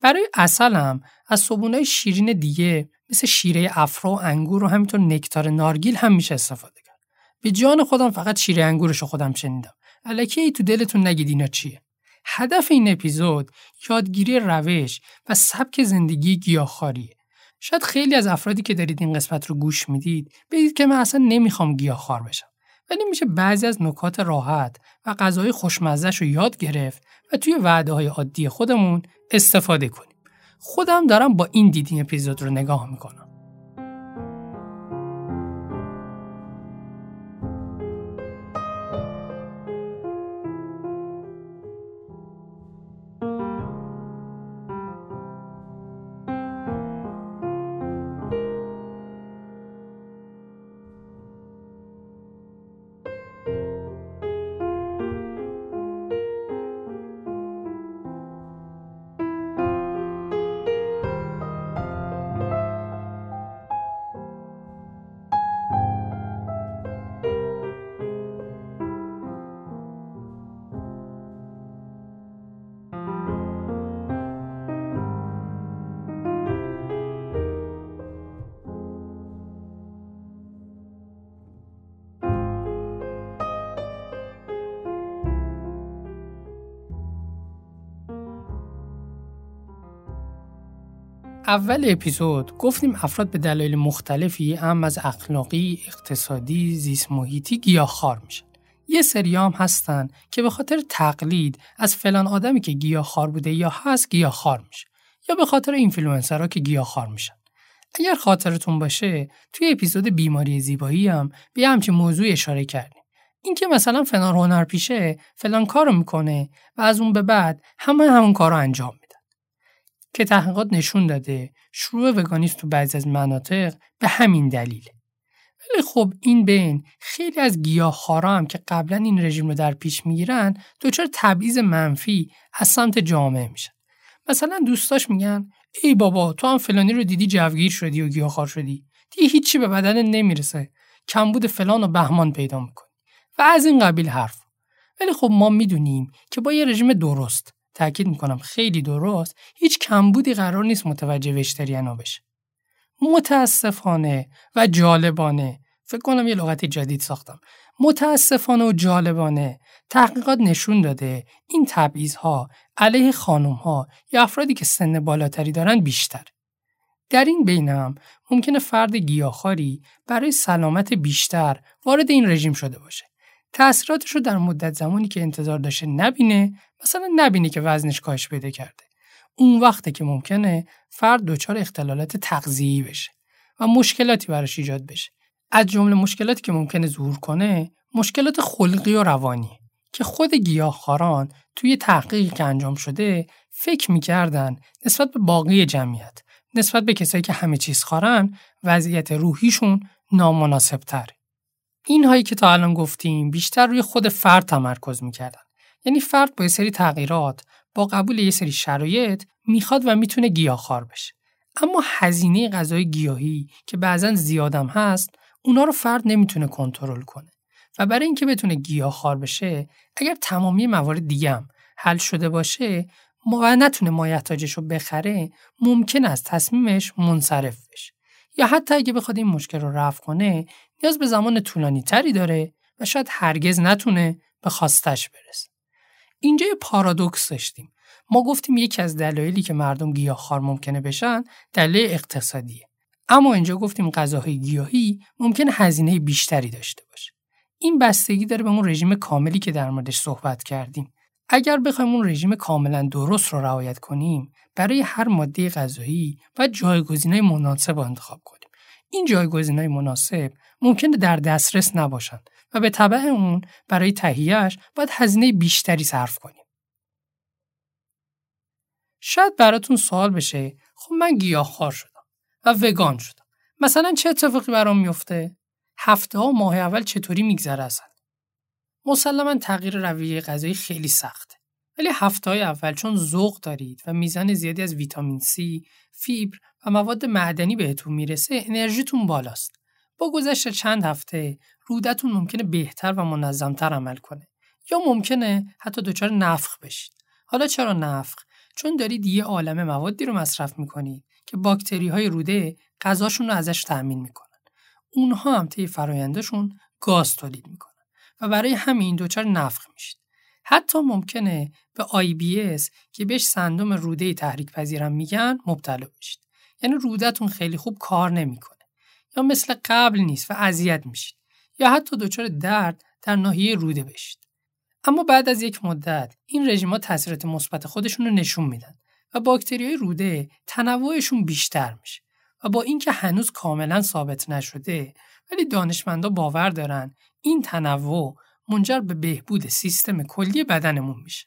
برای اصل هم از صبونای شیرین دیگه مثل شیره افرا و انگور و همینطور نکتار نارگیل هم میشه استفاده کرد. به جان خودم فقط شیره انگورش خودم شنیدم. الکی ای تو دلتون نگید اینا چیه. هدف این اپیزود یادگیری روش و سبک زندگی گیاهخواریه. شاید خیلی از افرادی که دارید این قسمت رو گوش می‌دید بگید که من اصلا نمی‌خوام گیاهخوار بشم. ولی میشه بعضی از نکات راحت و غذای خوشمزهش رو یاد گرفت و توی وعده های عادی خودمون استفاده کنیم. خودم دارم با این دیدین اپیزود رو نگاه می‌کنم. اول اپیزود گفتیم افراد به دلایل مختلفی هم از اخلاقی، اقتصادی، زیست محیطی گیاهخوار میشن. یه سری هم هستن که به خاطر تقلید از فلان آدمی که گیاهخوار بوده یا هست گیاهخوار میشه یا به خاطر اینفلوئنسرها که گیاهخوار میشن. اگر خاطرتون باشه توی اپیزود بیماری زیبایی هم به همچین موضوع اشاره کردیم. اینکه مثلا فلان هنرپیشه فلان کارو می‌کنه و از اون به بعد همه همون کارو انجام میده. که تحقیقات نشون داده. شروع وگانیسم تو بعضی از مناطق به همین دلیله ولی خب این بین خیلی از گیاهخوارا هم که قبلا این رژیم رو در پیش می‌گیرن دچار تبعیض منفی از سمت جامعه میشن. مثلا دوستاش میگن ای بابا تو هم فلانی رو دیدی جوگیر شدی و گیاهخوار شدی. دیگه هیچی به بدن نمی‌رسه. کمبود فلان و بهمان پیدا می‌کنی. و از این قبیل حرف. ولی خب ما می‌دونیم که با یه رژیم درست تاکید می‌کنم. خیلی درست. هیچ کمبودی قرار نیست متوجه وشتریانا بشه. متاسفانه و جالبانه. فکر کنم یه لغت جدید ساختم. متاسفانه و جالبانه تحقیقات نشون داده این تبعیض ها علیه خانم ها یا افرادی که سن بالاتری دارن بیشتر. در این بین هم ممکنه فرد گیاهخواری برای سلامت بیشتر وارد این رژیم شده باشه. تأثیراتش رو در مدت زمانی که انتظار داشته نبینه مثلا نبینه که وزنش کاهش پیدا کرده اون وقته که ممکنه فرد دچار اختلالات تغذیه‌ای بشه و مشکلاتی براش ایجاد بشه از جمله مشکلاتی که ممکنه ظهور کنه مشکلات خلقی و روانی که خود گیاهخواران توی تحقیقی که انجام شده فکر می‌کردن نسبت به باقی جمعیت نسبت به کسایی که همه چیز خارن وضعیت روحیشون نامناسب تره. این هایی که تا الان گفتیم بیشتر روی خود فرد تمرکز می‌کردن. یعنی فرد با یه سری تغییرات با قبول یه سری شرایط می‌خواد و می‌تونه گیاهخوار بشه. اما هزینه غذای گیاهی که بعضا زیادم هست اونا رو فرد نمی‌تونه کنترل کنه. و برای اینکه بتونه گیاهخوار بشه اگر تمامی موارد دیگه حل شده باشه و نتونه مایحتاجش رو بخره ممکن است تصمیمش منصرف بشه یا حتی اگه بخواد این مشکل رو رفع کنه نیاز به زمان طولانی تری داره و شاید هرگز نتونه به خواستش برسه اینجا یه پارادوکس داشتیم. ما گفتیم یکی از دلایلی که مردم گیاهخوار ممکنه بشن دلیل اقتصادیه. اما اینجا گفتیم غذاهای گیاهی ممکن هزینه بیشتری داشته باشه. این بستگی داره به اون رژیم کاملی که در موردش صحبت کردیم. اگر بخوایم اون رژیم کاملا درست رو رعایت کنیم برای هر ماده غذایی و جایگزینای مناسب رو انتخاب کنیم. این جایگزینای مناسب ممکنه در دسترس نباشند. و به طبع اون برای تهیهش باید هزینه بیشتری صرف کنیم. شاید براتون سوال بشه خب من گیاهخوار شدم و وگان شدم. مثلا چه اتفاقی برام میفته هفته ها ماه اول چطوری میگذره اصلا؟ مسلما تغییر رویه غذایی خیلی سخته. ولی هفته های اول چون ذوق دارید و میزان زیادی از ویتامین C، فیبر و مواد معدنی بهتون می‌رسه انرژیتون بالاست. با گذشت چند هفته رودتون ممکنه بهتر و منظمتر عمل کنه یا ممکنه حتی دچار نفخ بشید. حالا چرا نفخ؟ چون دارید یه عالم موادی رو مصرف می‌کنید که باکتری های روده غذاشون رو ازش تأمین می‌کنن. اونها هم طی فرایندشون گاز تولید می‌کنن. و برای همین دچار نفخ میشید. حتی ممکنه به IBS که بهش سندوم روده تحریک پذیرم میگن مبتلا بشید. یعنی رودتون خیلی خوب کار نمی‌کنه یا مثل قبل نیست و اذیت میشید یا حتی دچار درد در ناحیه روده بشید. اما بعد از یک مدت این رژیم‌ها تاثیرات مثبت خودشون رو نشون میدن و باکتریای روده تنوعشون بیشتر میشه و با اینکه هنوز کاملا ثابت نشده ولی دانشمندا باور دارن این تنوع منجر به بهبود سیستم کلی بدنمون میشه.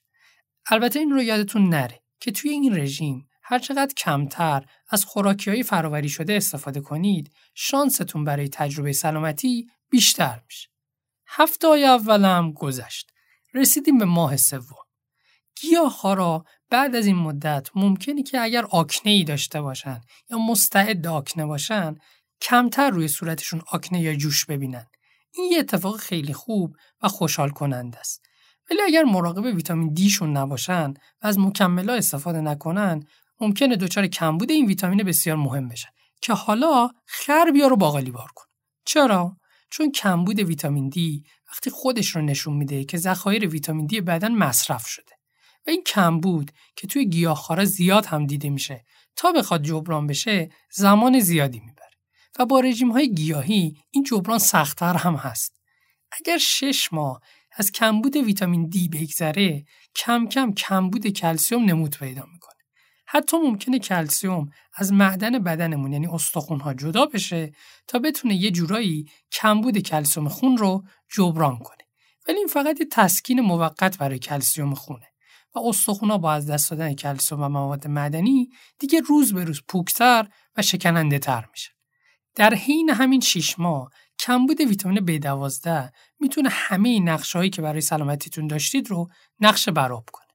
البته این رو یادتون نره که توی این رژیم هرچقدر کمتر از خوراکی های فراوری شده استفاده کنید شانستون برای تجربه سلامتی بیشتر میشه. هفته های اولم گذشت. رسیدیم به ماه سوم. گیاهخوارا بعد از این مدت ممکنه که اگر آکنه ای داشته باشن یا مستعد آکنه باشن کمتر روی صورتشون آکنه یا جوش ببینن. این یه اتفاق خیلی خوب و خوشحال کننده است. ولی اگر مراقب ویتامین دیشون نباشن و از مکملات استفاده نکنن ممکنه دچار کمبود این ویتامین بسیار مهم بشن که حالا خر بیا رو باقالی بار کن. چرا؟ چون کمبود ویتامین دی وقتی خودش رو نشون میده که ذخایر ویتامین دی بدن مصرف شده و این کمبود که توی گیاهخوارا زیاد هم دیده میشه تا بخواد جبران بشه زمان زیادی می‌بره. و با رژیم های گیاهی این جبران سختتر هم هست. اگر شش ماه از کمبود ویتامین دی بگذره کم کم کمبود کلسیوم نمود پیدا می‌کنه. حتی ممکنه کلسیوم از معدن بدنمون یعنی ها جدا بشه تا بتونه یه جورایی کمبود کلسیوم خون رو جبران کنه. ولی این فقط یه تسکین موقت برای کلسیوم خونه. و ها با از دست دادن کلسیوم و مواد معدنی دیگه روز به روز پوکتر و شکننده تر میشه. در حین همین شیش ماه کمبود ویتامین B12 می‌تونه همه این نقشه که برای سلامتیتون داشتید رو نقش براب کنه.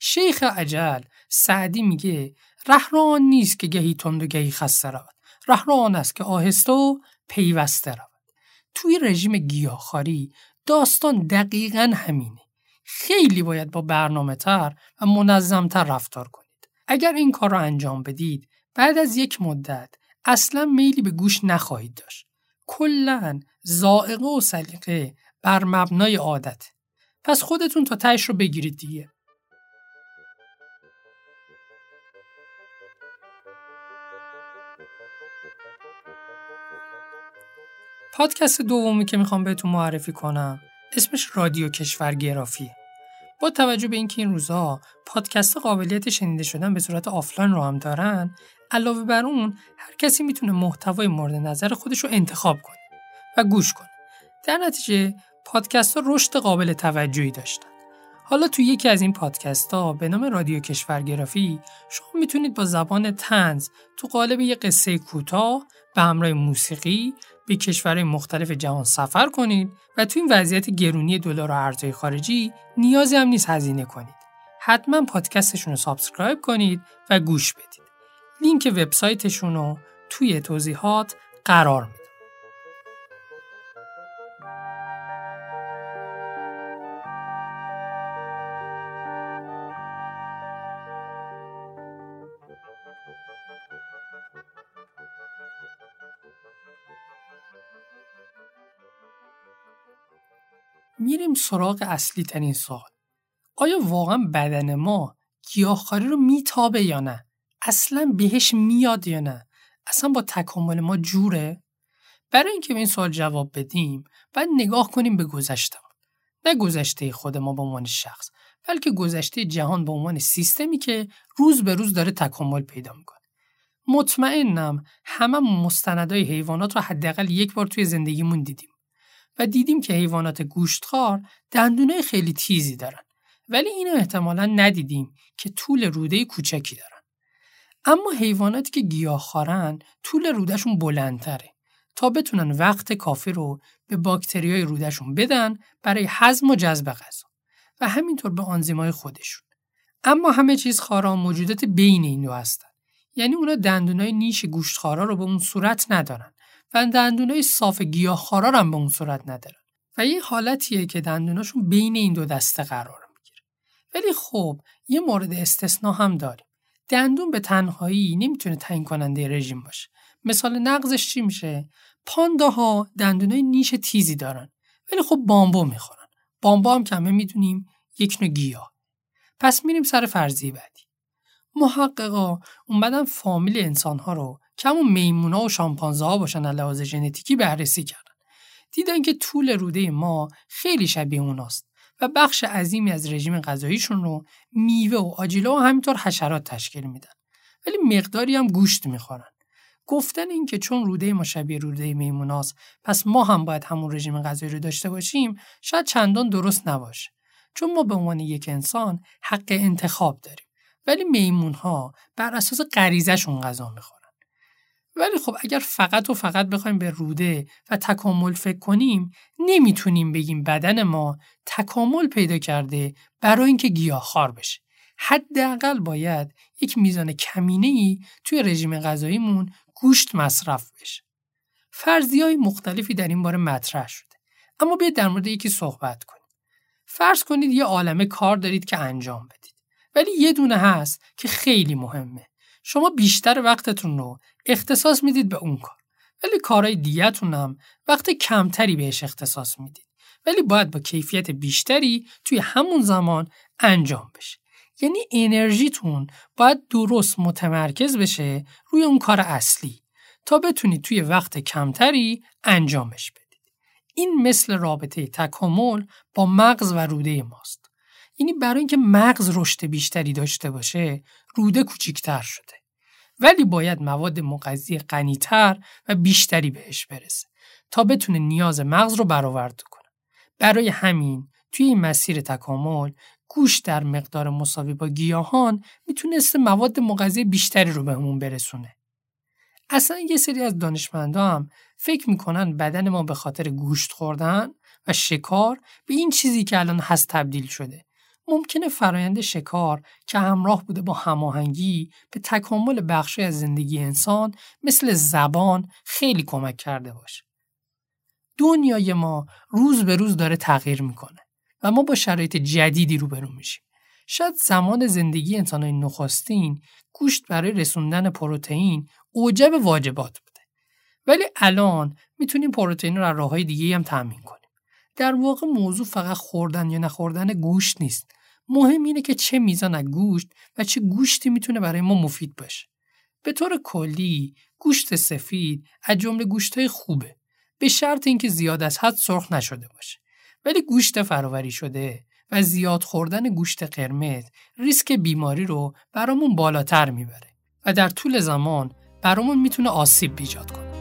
شیخ عجل سعدی میگه رهران نیست که گهی تند و گهی خسته رود. رهران است که آهسته و پیوسته رود. توی رژیم گیاهخواری داستان دقیقا همینه. خیلی باید با برنامه تر و منظمتر رفتار کنید. اگر این کار را انجام بدید بعد از یک مدت اصلا میلی به گوش نخواهید داشت. کلا زائقه و سلیقه بر مبنای عادت. پس خودتون تا تهش رو بگیرید دیگه. پادکست دومی که می‌خوام بهتون معرفی کنم اسمش رادیو کشورگرافیه. با توجه به اینکه این روزها پادکست قابلیت شنیده شدن به صورت آفلاین رو هم دارن علاوه بر اون هر کسی می‌تونه محتوای مورد نظر خودش رو انتخاب کنه و گوش کنه در نتیجه پادکست ها رشد قابل توجهی داشتن حالا تو یکی از این پادکست ها به نام رادیو کشورگرافی شما می‌تونید با زبان طنز تو قالب یه قصه کوتاه به همراه موسیقی به کشورهای مختلف جهان سفر کنید و تو این وضعیت گرونی دلار و ارزهای خارجی نیازی هم نیست هزینه کنید. حتما پادکستشون رو subscribe کنید و گوش بدید. لینک وبسایتشون رو توی توضیحات قرار سراغ اصلی ترین سوال. آیا واقعا بدن ما گیاهخواری رو میتابه یا نه؟ اصلا بهش میاد یا نه؟ اصلا با تکامل ما جوره؟ برای اینکه به این سوال جواب بدیم باید نگاه کنیم به گذشته نه گذشته خود ما به عنوان شخص بلکه گذشته جهان به عنوان سیستمی که روز به روز داره تکامل پیدا می‌کنه. مطمئنم همه مستندای حیوانات رو حداقل یک بار توی زندگیمون دیدیم. و دیدیم که حیوانات گوشتخوار دندونه خیلی تیزی دارن. ولی اینو احتمالا ندیدیم که طول روده کوچکی دارن. اما حیواناتی که گیاهخوارن طول رودهشون بلندتره تا بتونن وقت کافی رو به باکتریای رودهشون بدن برای هضم و جذب غذا و همینطور به آنزیمای خودشون. اما همه چیز خارا موجودات بین این دو هستن. یعنی اونا دندونای نیش گوشتخوارا رو به اون صورت ندارن. و دندونای صاف گیاهخوارا هم به اون صورت ندارن. و یه حالتیه که دندوناشون بین این دو دسته قرار می‌گیره. ولی خب یه مورد استثنا هم داریم. دندون به تنهایی نمی‌تونه تعیین کننده رژیم باشه. مثال نقضش چی میشه؟ پانداها دندونای نیش تیزی دارن. ولی خب بامبو می‌خورن. بامبو هم که می‌دونیم یک نوع گیاه. پس میریم سر فرضیه بعدی. محققا اومدن فامیل انسانها رو همون میمونا و شامپانزه ها باشن لحاظ ژنتیکی بررسی کردن. دیدن که طول روده ما خیلی شبیه اوناست و بخش عظیمی از رژیم غذاییشون رو میوه و آجیلا و همینطور حشرات تشکیل میدن. ولی مقداری هم گوشت می‌خورن. گفتن این که چون روده ما شبیه روده میموناست پس ما هم باید همون رژیم غذایی رو داشته باشیم شاید چندان درست نباشه. چون ما به عنوان یک انسان حق انتخاب داریم. ولی میمون ها بر اساس غریزهشون غذا می‌خورن. ولی خب اگر فقط و فقط بخوایم به روده و تکامل فکر کنیم نمی‌تونیم بگیم بدن ما تکامل پیدا کرده برای اینکه گیاهخوار بشه. حداقل باید یک میزان کمینه ای توی رژیم غذاییمون گوشت مصرف بشه. فرضی های مختلفی در این باره مطرح شده. اما بیاید در مورد یکی صحبت کنیم. فرض کنید یه عالمه کار دارید که انجام بدید. ولی یه دونه هست که خیلی مهمه. شما بیشتر وقتتون رو اختصاص می‌دید به اون کار. ولی کارهای دیگهتون هم وقت کمتری بهش اختصاص می‌دید. ولی باید با کیفیت بیشتری توی همون زمان انجام بشه. یعنی انرژیتون باید درست متمرکز بشه روی اون کار اصلی تا بتونید توی وقت کمتری انجامش بدید. این مثل رابطه تکامل با مغز و روده ماست. یعنی برای اینکه مغز رشد بیشتری داشته باشه روده کوچیکتر شده. ولی باید مواد مغذی غنیتر و بیشتری بهش برسه تا بتونه نیاز مغز رو برآورده کنه برای همین توی این مسیر تکامل گوش در مقدار مساوی با گیاهان می‌تونسته مواد مغذی بیشتری رو بهمون برسونه اصلا یه سری از دانشمندا هم فکر می‌کنن بدن ما به خاطر گوشت خوردن و شکار به این چیزی که الان هست تبدیل شده. ممکنه فرایند شکار که همراه بوده با هماهنگی به تکامل بخشی از زندگی انسان مثل زبان خیلی کمک کرده باشه. دنیای ما روز به روز داره تغییر می‌کنه و ما با شرایط جدیدی روبرو میشیم. شاید زمان زندگی انسانهای نخستین گوشت برای رسوندن پروتئین اوجب واجبات بوده. ولی الان می‌تونیم پروتئین رو از راههای دیگه هم تامین کنیم. در واقع موضوع فقط خوردن یا نخوردن گوشت نیست. مهم اینه که چه میزان گوشت و چه گوشتی می‌تونه برای ما مفید باشه. به طور کلی گوشت سفید از جمله گوشتهای خوبه به شرط اینکه زیاد از حد سرخ نشده باشه. ولی گوشت فراوری شده و زیاد خوردن گوشت قرمز ریسک بیماری رو برامون بالاتر می‌بره و در طول زمان برامون می‌تونه آسیب ایجاد کنه.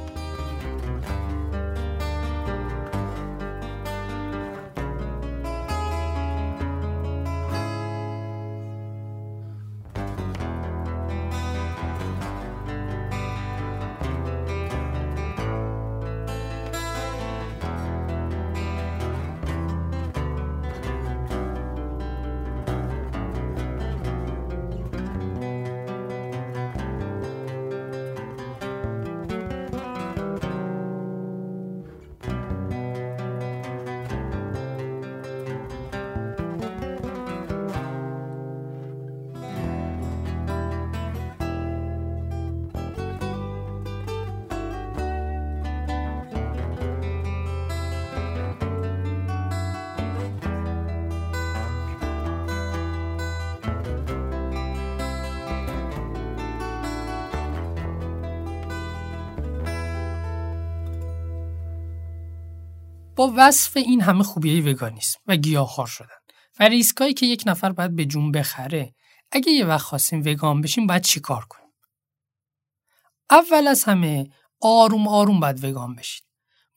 با وصف این همه خوبیه وگانیسم و گیاهخوار شدن. و ریسکایی که یک نفر باید به جون بخره. اگه یه وقت خواستیم وگان بشیم باید چیکار کنیم؟ اول از همه آروم آروم باید وگان بشید.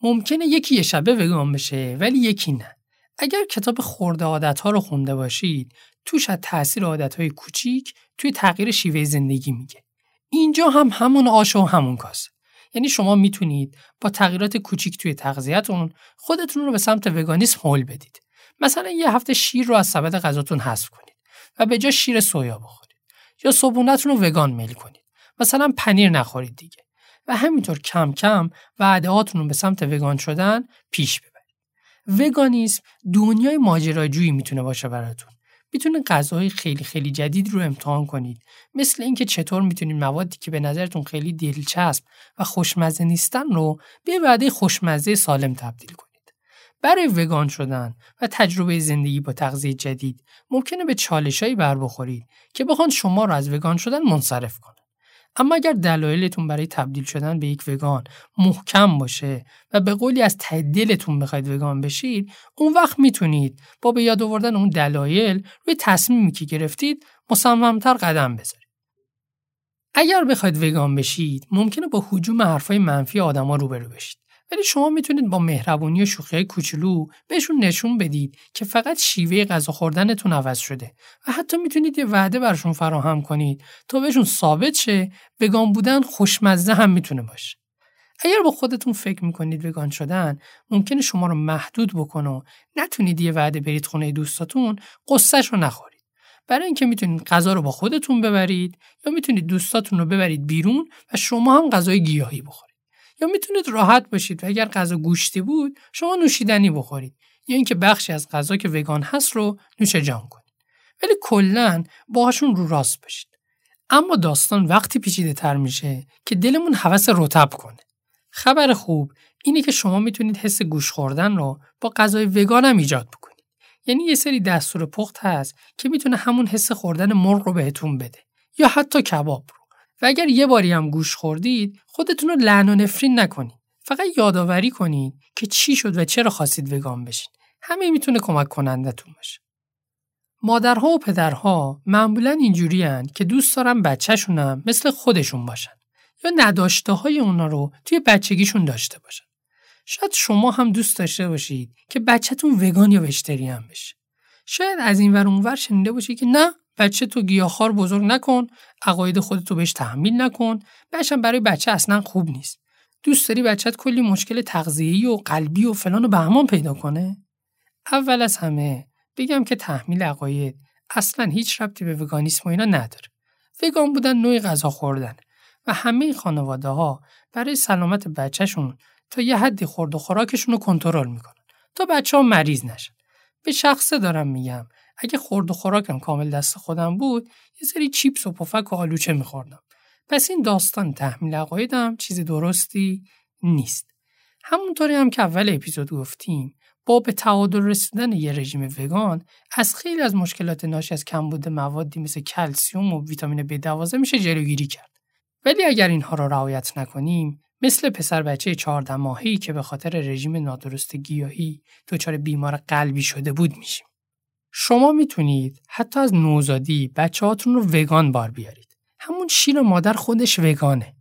ممکنه یکی یه شبه وگان بشه ولی یکی نه. اگر کتاب خورده عادت ها رو خونده باشید توش از تاثیر عادت های کوچیک توی تغییر شیوه زندگی میگه. اینجا هم همون آش و همون کاسه یعنی شما می‌تونید با تغییرات کوچیک توی تغذیه‌تون خودتون رو به سمت وگانیسم هول بدید. مثلا یه هفته شیر رو از سبد غذاتون حذف کنید و به جا شیر سویا بخورید یا صبحونه‌تون رو وگان میل کنید. مثلا پنیر نخورید دیگه. و همینطور کم کم وعدهاتون رو به سمت وگان شدن پیش ببرید. وگانیسم دنیای ماجراجویی می‌تونه باشه براتون. می‌تونید غذاهای خیلی خیلی جدید رو امتحان کنید. مثل اینکه چطور می‌تونید موادی که به نظرتون خیلی دلچسب و خوشمزه نیستن رو به وعده خوشمزه سالم تبدیل کنید. برای وگان شدن و تجربه زندگی با تغذیه جدید ممکنه به چالشهایی بر بخورید که بخوان شما رو از وگان شدن منصرف کنند اما اگر دلایلتون برای تبدیل شدن به یک وگان محکم باشه و به قولی از ته دلتون بخواید وگان بشید اون وقت می‌تونید با به یاد آوردن اون دلایل روی تصمیمی که گرفتید مصممتر قدم بذارید. اگر بخواید وگان بشید ممکنه با حجوم حرفای منفی آدما روبرو بشید. ولی شما می‌تونید با مهربونی و شوخی کوچولو بهشون نشون بدید که فقط شیوه غذا خوردنتون عوض شده و حتی می‌تونید یه وعده برشون فراهم کنید تا بهشون ثابت شه وگان بودن خوشمزه هم می‌تونه باشه. اگر با خودتون فکر می‌کنید وگان شدن ممکنه شما رو محدود بکنه و نتونید یه وعده برید خونه دوستاتون قصهش رو نخورید. برای اینکه می‌تونید غذا رو با خودتون ببرید یا می‌تونید دوستاتون رو ببرید بیرون و شما هم غذای گیاهی بخورید. یا می‌تونید راحت باشید و اگر غذا گوشتی بود شما نوشیدنی بخورید. یا اینکه بخشی از غذا که وگان هست رو نوش جان کنید. ولی کلا باهاشون رو راست باشید. اما داستان وقتی پیچیده تر میشه که دلمون حوس رتب کنه. خبر خوب اینه که شما می‌تونید حس گوش خوردن رو با غذای وگان هم ایجاد بکنید. یعنی یه سری دستور پخت هست که می‌تونه همون حس خوردن مرغ رو بهتون بده. یا حتی کباب و اگر یه باری هم گوش خوردید خودتون رو لعن و نفرین نکنید فقط یادآوری کنید که چی شد و چرا خواستید وگان بشین همه می‌تونه کمک کنندتون باشه مادرها و پدرها معمولا اینجوری که دوست دارن بچهشونم مثل خودشون باشن یا نداشته های اونا رو توی بچگیشون داشته باشن. شاید شما هم دوست داشته باشید که بچهتون وگان یا وشتریان بشه. شاید از این ور اونور شنیده باشید که نه بچه تو گیاهخوار بزرگ نکن عقاید خودتو بهش تحمیل نکن بهشم برای بچه اصلا خوب نیست. دوست داری بچت کلی مشکل تغذیه‌ای و قلبی و فلان و بهمان پیدا کنه؟ اول از همه بگم که تحمیل عقاید اصلا هیچ ربطی به وگانیسم و اینا نداره. وگان بودن نوعی غذا خوردن و همه خانواده ها برای سلامت بچهشون تا یه حدی خورد و خوراکشون رو کنترل می‌کنن تا بچه ها مریض نشن. به شخصه دارم میگم اگه خورد و خوراکم کامل دست خودم بود یه سری چیپس و پفک و آلوچه میخوردم. پس این داستان تحمیل عقایدم چیز درستی نیست. همونطوری هم که اول اپیزود گفتیم با به تعادل رسیدن یه رژیم وگان از خیلی از مشکلات ناشی از کمبود موادی مثل کلسیوم و ویتامین B12 میشه جلوگیری کرد. ولی اگر اینها را رعایت نکنیم مثل پسر بچه 14 ماهی که به خاطر رژیم نادرست گیاهی دچار بیمار قلبی شده بود میشیم. شما می‌تونید حتی از نوزادی بچه هاتون رو وگان بار بیارید. همون شیر مادر خودش وگانه.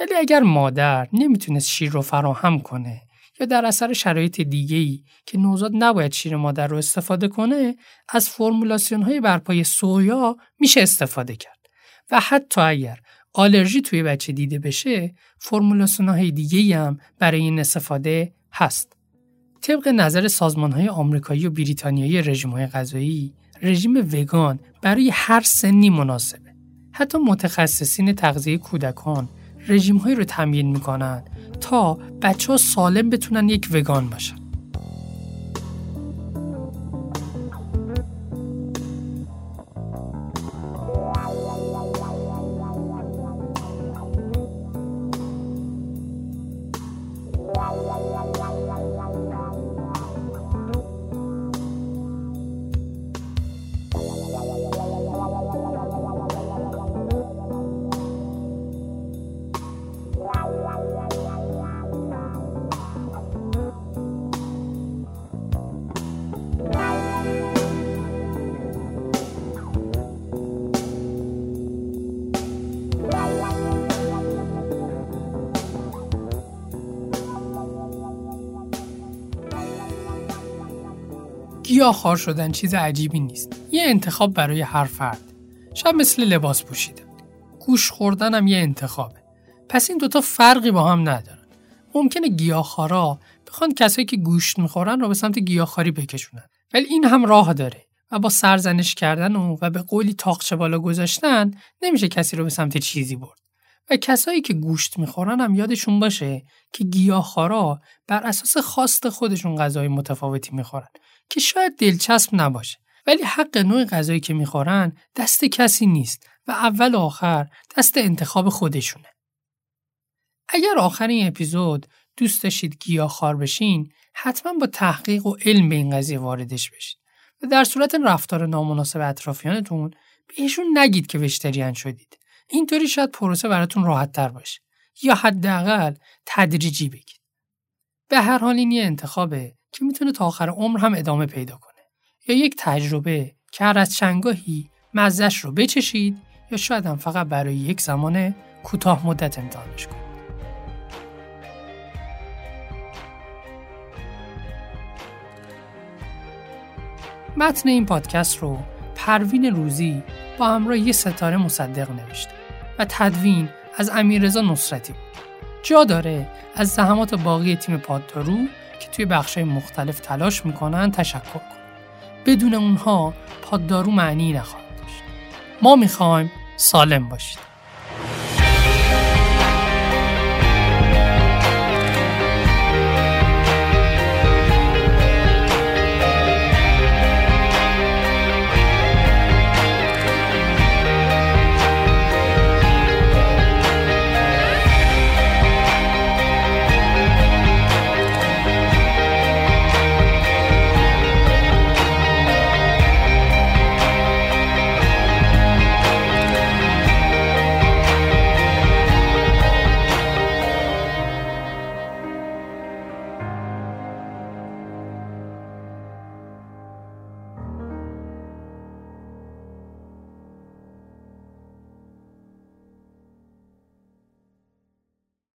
ولی اگر مادر نمی‌تونست شیر رو فراهم کنه یا در اثر شرایط دیگه که نوزاد نباید شیر مادر رو استفاده کنه از فرمولاسیون های برپای سویا میشه استفاده کرد. و حتی اگر آلرژی توی بچه دیده بشه فرمولاسیون های دیگه هم برای این استفاده هست. طبق نظر سازمان های آمریکایی و بریتانیایی رژیم های غذایی رژیم وگان برای هر سنی مناسبه. حتی متخصصین تغذیه کودکان رژیم هایی رو تمرین می‌کنن تا بچه ها سالم بتونن یک وگان باشن. خار شدن چیز عجیبی نیست. یه انتخاب برای هر فرد. شاید مثل لباس پوشیدن. گوش خوردن هم یه انتخابه. پس این دوتا فرقی با هم ندارن. ممکنه گیاهخوارا بخوان کسایی که گوشت می‌خورن رو به سمت گیاهخواری بکشونن. ولی این هم راه داره. و با سرزنش کردن و, و به قولی تاقچه بالا گذاشتن نمیشه کسی رو به سمت چیزی برد. و کسایی که گوشت می‌خورن هم یادشون باشه که گیاهخوارا بر اساس خواست خودشون غذای متفاوتی می‌خورن که شاید دلچسب نباشه. ولی حق نوع غذایی که می‌خورن دست کسی نیست و اول و آخر دست انتخاب خودشونه. اگر آخر این اپیزود دوست داشتید گیاهخوار بشین حتما با تحقیق و علم به این قضیه واردش بشید و در صورت رفتار نامناسب اطرافیانتون بهشون نگید که وشتریان شدید. اینطوری شاید پروسه براتون راحت تر باشه. یا حداقل تدریجی بگید. به هر حال این یه انتخابه. که می‌تونه تا آخر عمر هم ادامه پیدا کنه یا یک تجربه که هر از چنگاهی مزش رو بچشید یا شاید هم فقط برای یک زمان کوتاه مدت امتحانش کنید متن این پادکست رو پروین روزی با همراه ستاره مصدق نوشته و تدوین از امیررضا نصرتی بود. جا داره از زحمات باقی تیم پاددارو که توی بخشای مختلف تلاش می‌کنن تشکر کن. بدون اونها پاددارو معنی نخواهد داشت. ما می‌خوایم سالم باشید.